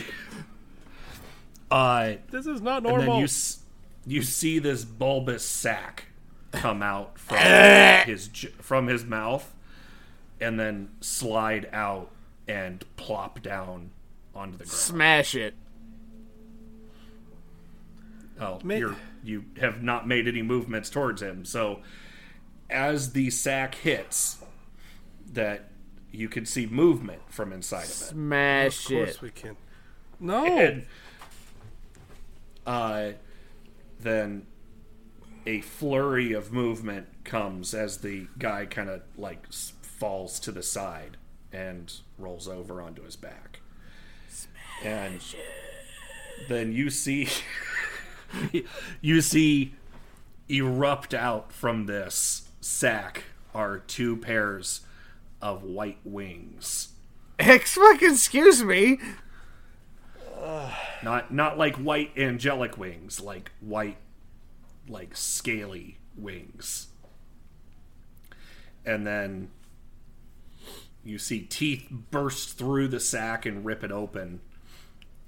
uh, This is not and then normal. you s- you see this bulbous sack come out from [laughs] his j- from his mouth, and then slide out and plop down onto the ground. Smash it. Oh, Ma- you're, you have not made any movements towards him. So, as the sack hits, that you can see movement from inside of it. Smash it. Of course it. we can. No. And uh, then a flurry of movement comes as the guy kind of like falls to the side and rolls over onto his back. Smash and then you see [laughs] you see erupt out from this sack are two pairs of white wings. Ex fucking excuse me. Not not like white angelic wings, like white like scaly wings. And then you see teeth burst through the sack and rip it open.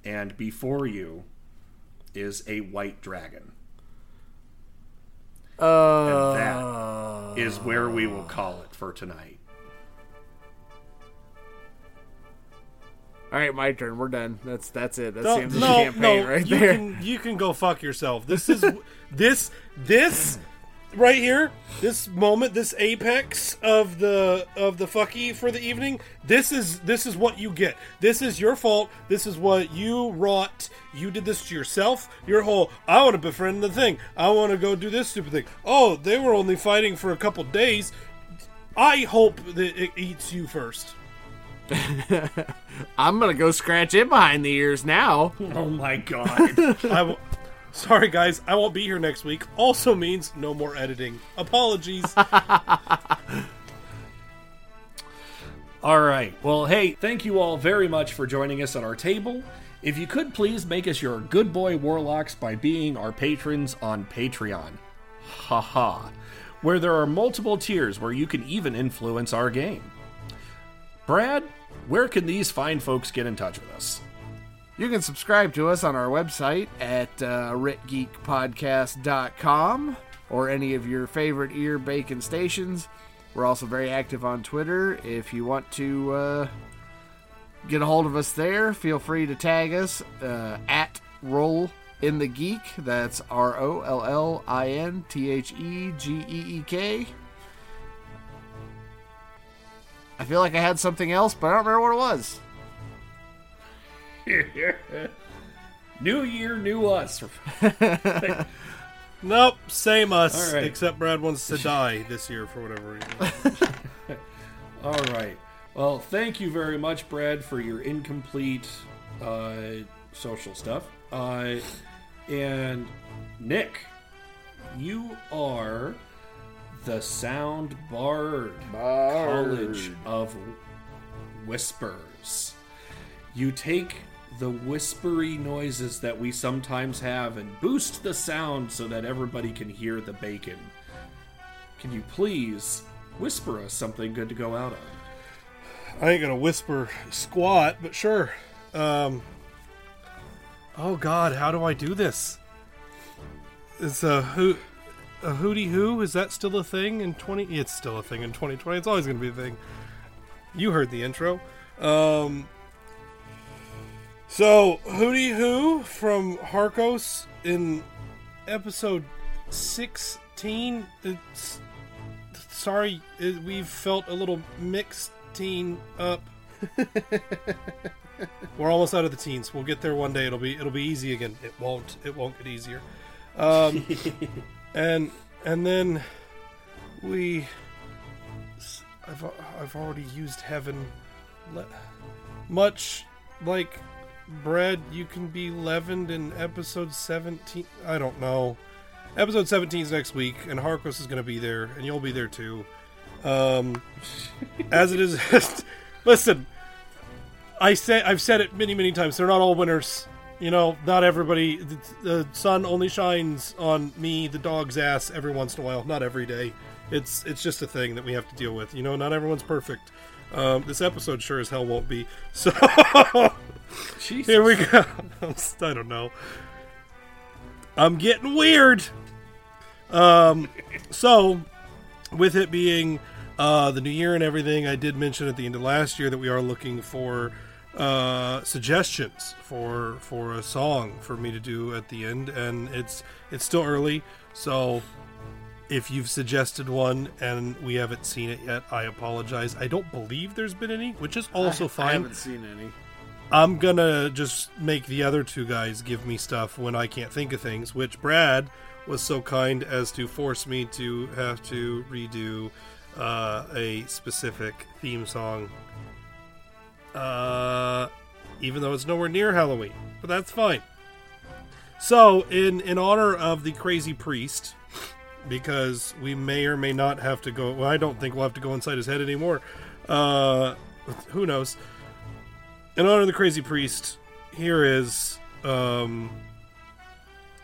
And before you is a white dragon. Uh, and that is where we will call it for tonight. All right, my turn. We're done. That's that's it. That's No, the end of the no, campaign no, right you there. Can, you can go fuck yourself. This is this this right here. This moment, this apex of the of the fucky for the evening. This is this is what you get. This is your fault. This is what you wrought. You did this to yourself. Your whole I want to befriend the thing. I want to go do this stupid thing. Oh, they were only fighting for a couple days. I hope that it eats you first. [laughs] I'm gonna go scratch it behind the ears now. Oh my god. I w- sorry guys, I won't be here next week. Also means no more editing. Apologies. [laughs] All right. Well, hey, thank you all very much for joining us at our table. If you could please make us your good boy warlocks by being our patrons on Patreon. Haha. Where there are multiple tiers where you can even influence our game. Brad, where can these fine folks get in touch with us? You can subscribe to us on our website at uh, ritgeekpodcast.com or any of your favorite ear bacon stations. We're also very active on Twitter. If you want to uh, get a hold of us there, feel free to tag us uh, at Roll in the Geek. That's R O L L I N T H E G E E K. I feel like I had something else, but I don't remember what it was. [laughs] new year, new us. [laughs] nope, same us. All right. Except Brad wants to die this year for whatever reason. [laughs] All right. Well, thank you very much, Brad, for your incomplete uh, social stuff. Uh, and Nick, you are the Sound Bard, College of Whispers. You take the whispery noises that we sometimes have and boost the sound so that everybody can hear the bacon. Can you please whisper us something good to go out on? I ain't gonna whisper squat, but sure. Um, oh God, how do I do this? Is a who a hootie who is that still a thing in twenty? It's still a thing in twenty twenty. It's always gonna be a thing. You heard the intro. Um, so hootie who from Harcos in episode sixteen. It's sorry, it, we've felt a little mixed teen up. [laughs] We're almost out of the teens. We'll get there one day. It'll be it'll be easy again. It won't. It won't get easier. Um, [laughs] and and then we. I've I've already used heaven. Le- much like bread, you can be leavened in episode seventeen. I don't know. episode 17 is next week, and Harcos is going to be there, and you'll be there too. Um, [laughs] as it is, [laughs] listen, I say I've said it many many times. They're not all winners. You know, not everybody. The, the sun only shines on me, the dog's ass, every once in a while. Not every day. It's it's just a thing that we have to deal with. You know, not everyone's perfect. Um, this episode sure as hell won't be. [laughs] So here we go. [laughs] I don't know. I'm getting weird. Um, so with it being uh, the new year and everything, I did mention at the end of last year that we are looking for uh, suggestions for for a song for me to do at the end, and it's it's still early, so if you've suggested one and we haven't seen it yet, I apologize. I don't believe there's been any, which is also I, fine. I haven't seen any. I'm gonna just make the other two guys give me stuff when I can't think of things, which Brad was so kind as to force me to have to redo uh, a specific theme song. Uh, even though it's nowhere near Halloween, but that's fine. So, in in honor of the crazy priest, because we may or may not have to go. Well, I don't think we'll have to go inside his head anymore. Uh, who knows? In honor of the crazy priest, here is um,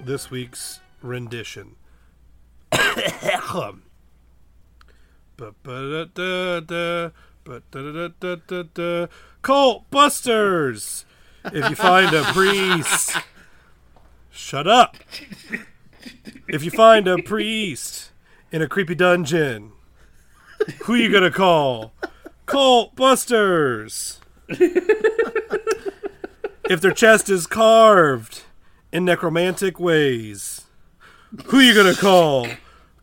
this week's rendition. [coughs] Cult Busters! If you find a priest. Shut up! If you find a priest in a creepy dungeon, who you gonna call? Cult Busters! if their chest is carved in necromantic ways, who you gonna call?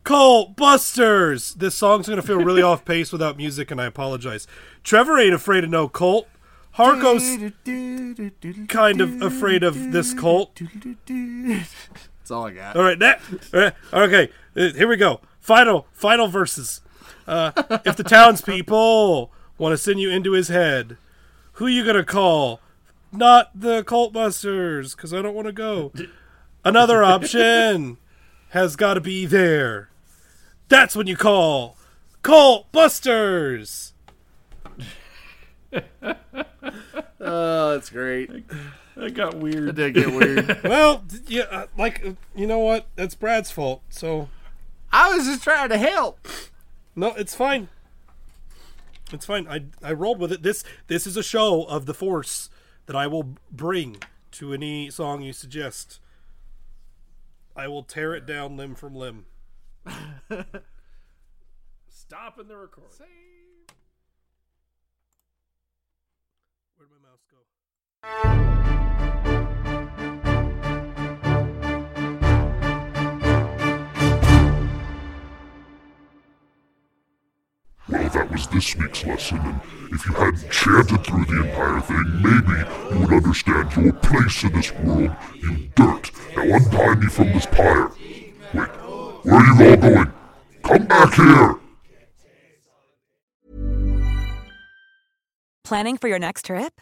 Cult Busters! This song's gonna feel really off pace without music, and I apologize. Trevor ain't afraid of no cult. Harko's kind of afraid of this cult. That's all I got. All right, that. okay, here we go. Final, final verses. Uh, if the townspeople want to send you into his head, who you gonna call? Not the cult busters, because I don't want to go. Another option has got to be there. That's when you call cult busters. Oh, that's great. That got weird. That did get weird. [laughs] well, yeah, uh, like uh, you know what? That's Brad's fault. So I was just trying to help. No, it's fine. It's fine. I I rolled with it. This this is a show of the force that I will bring to any song you suggest. I will tear it down limb from limb. [laughs] Stopping the recording. Where'd my mouse go? Well, that was this week's lesson, and if you hadn't chanted through the entire thing, maybe you would understand your place in this world, you dirt. Now untie me from this pyre. Wait, where are you all going? Come back here! Planning for your next trip?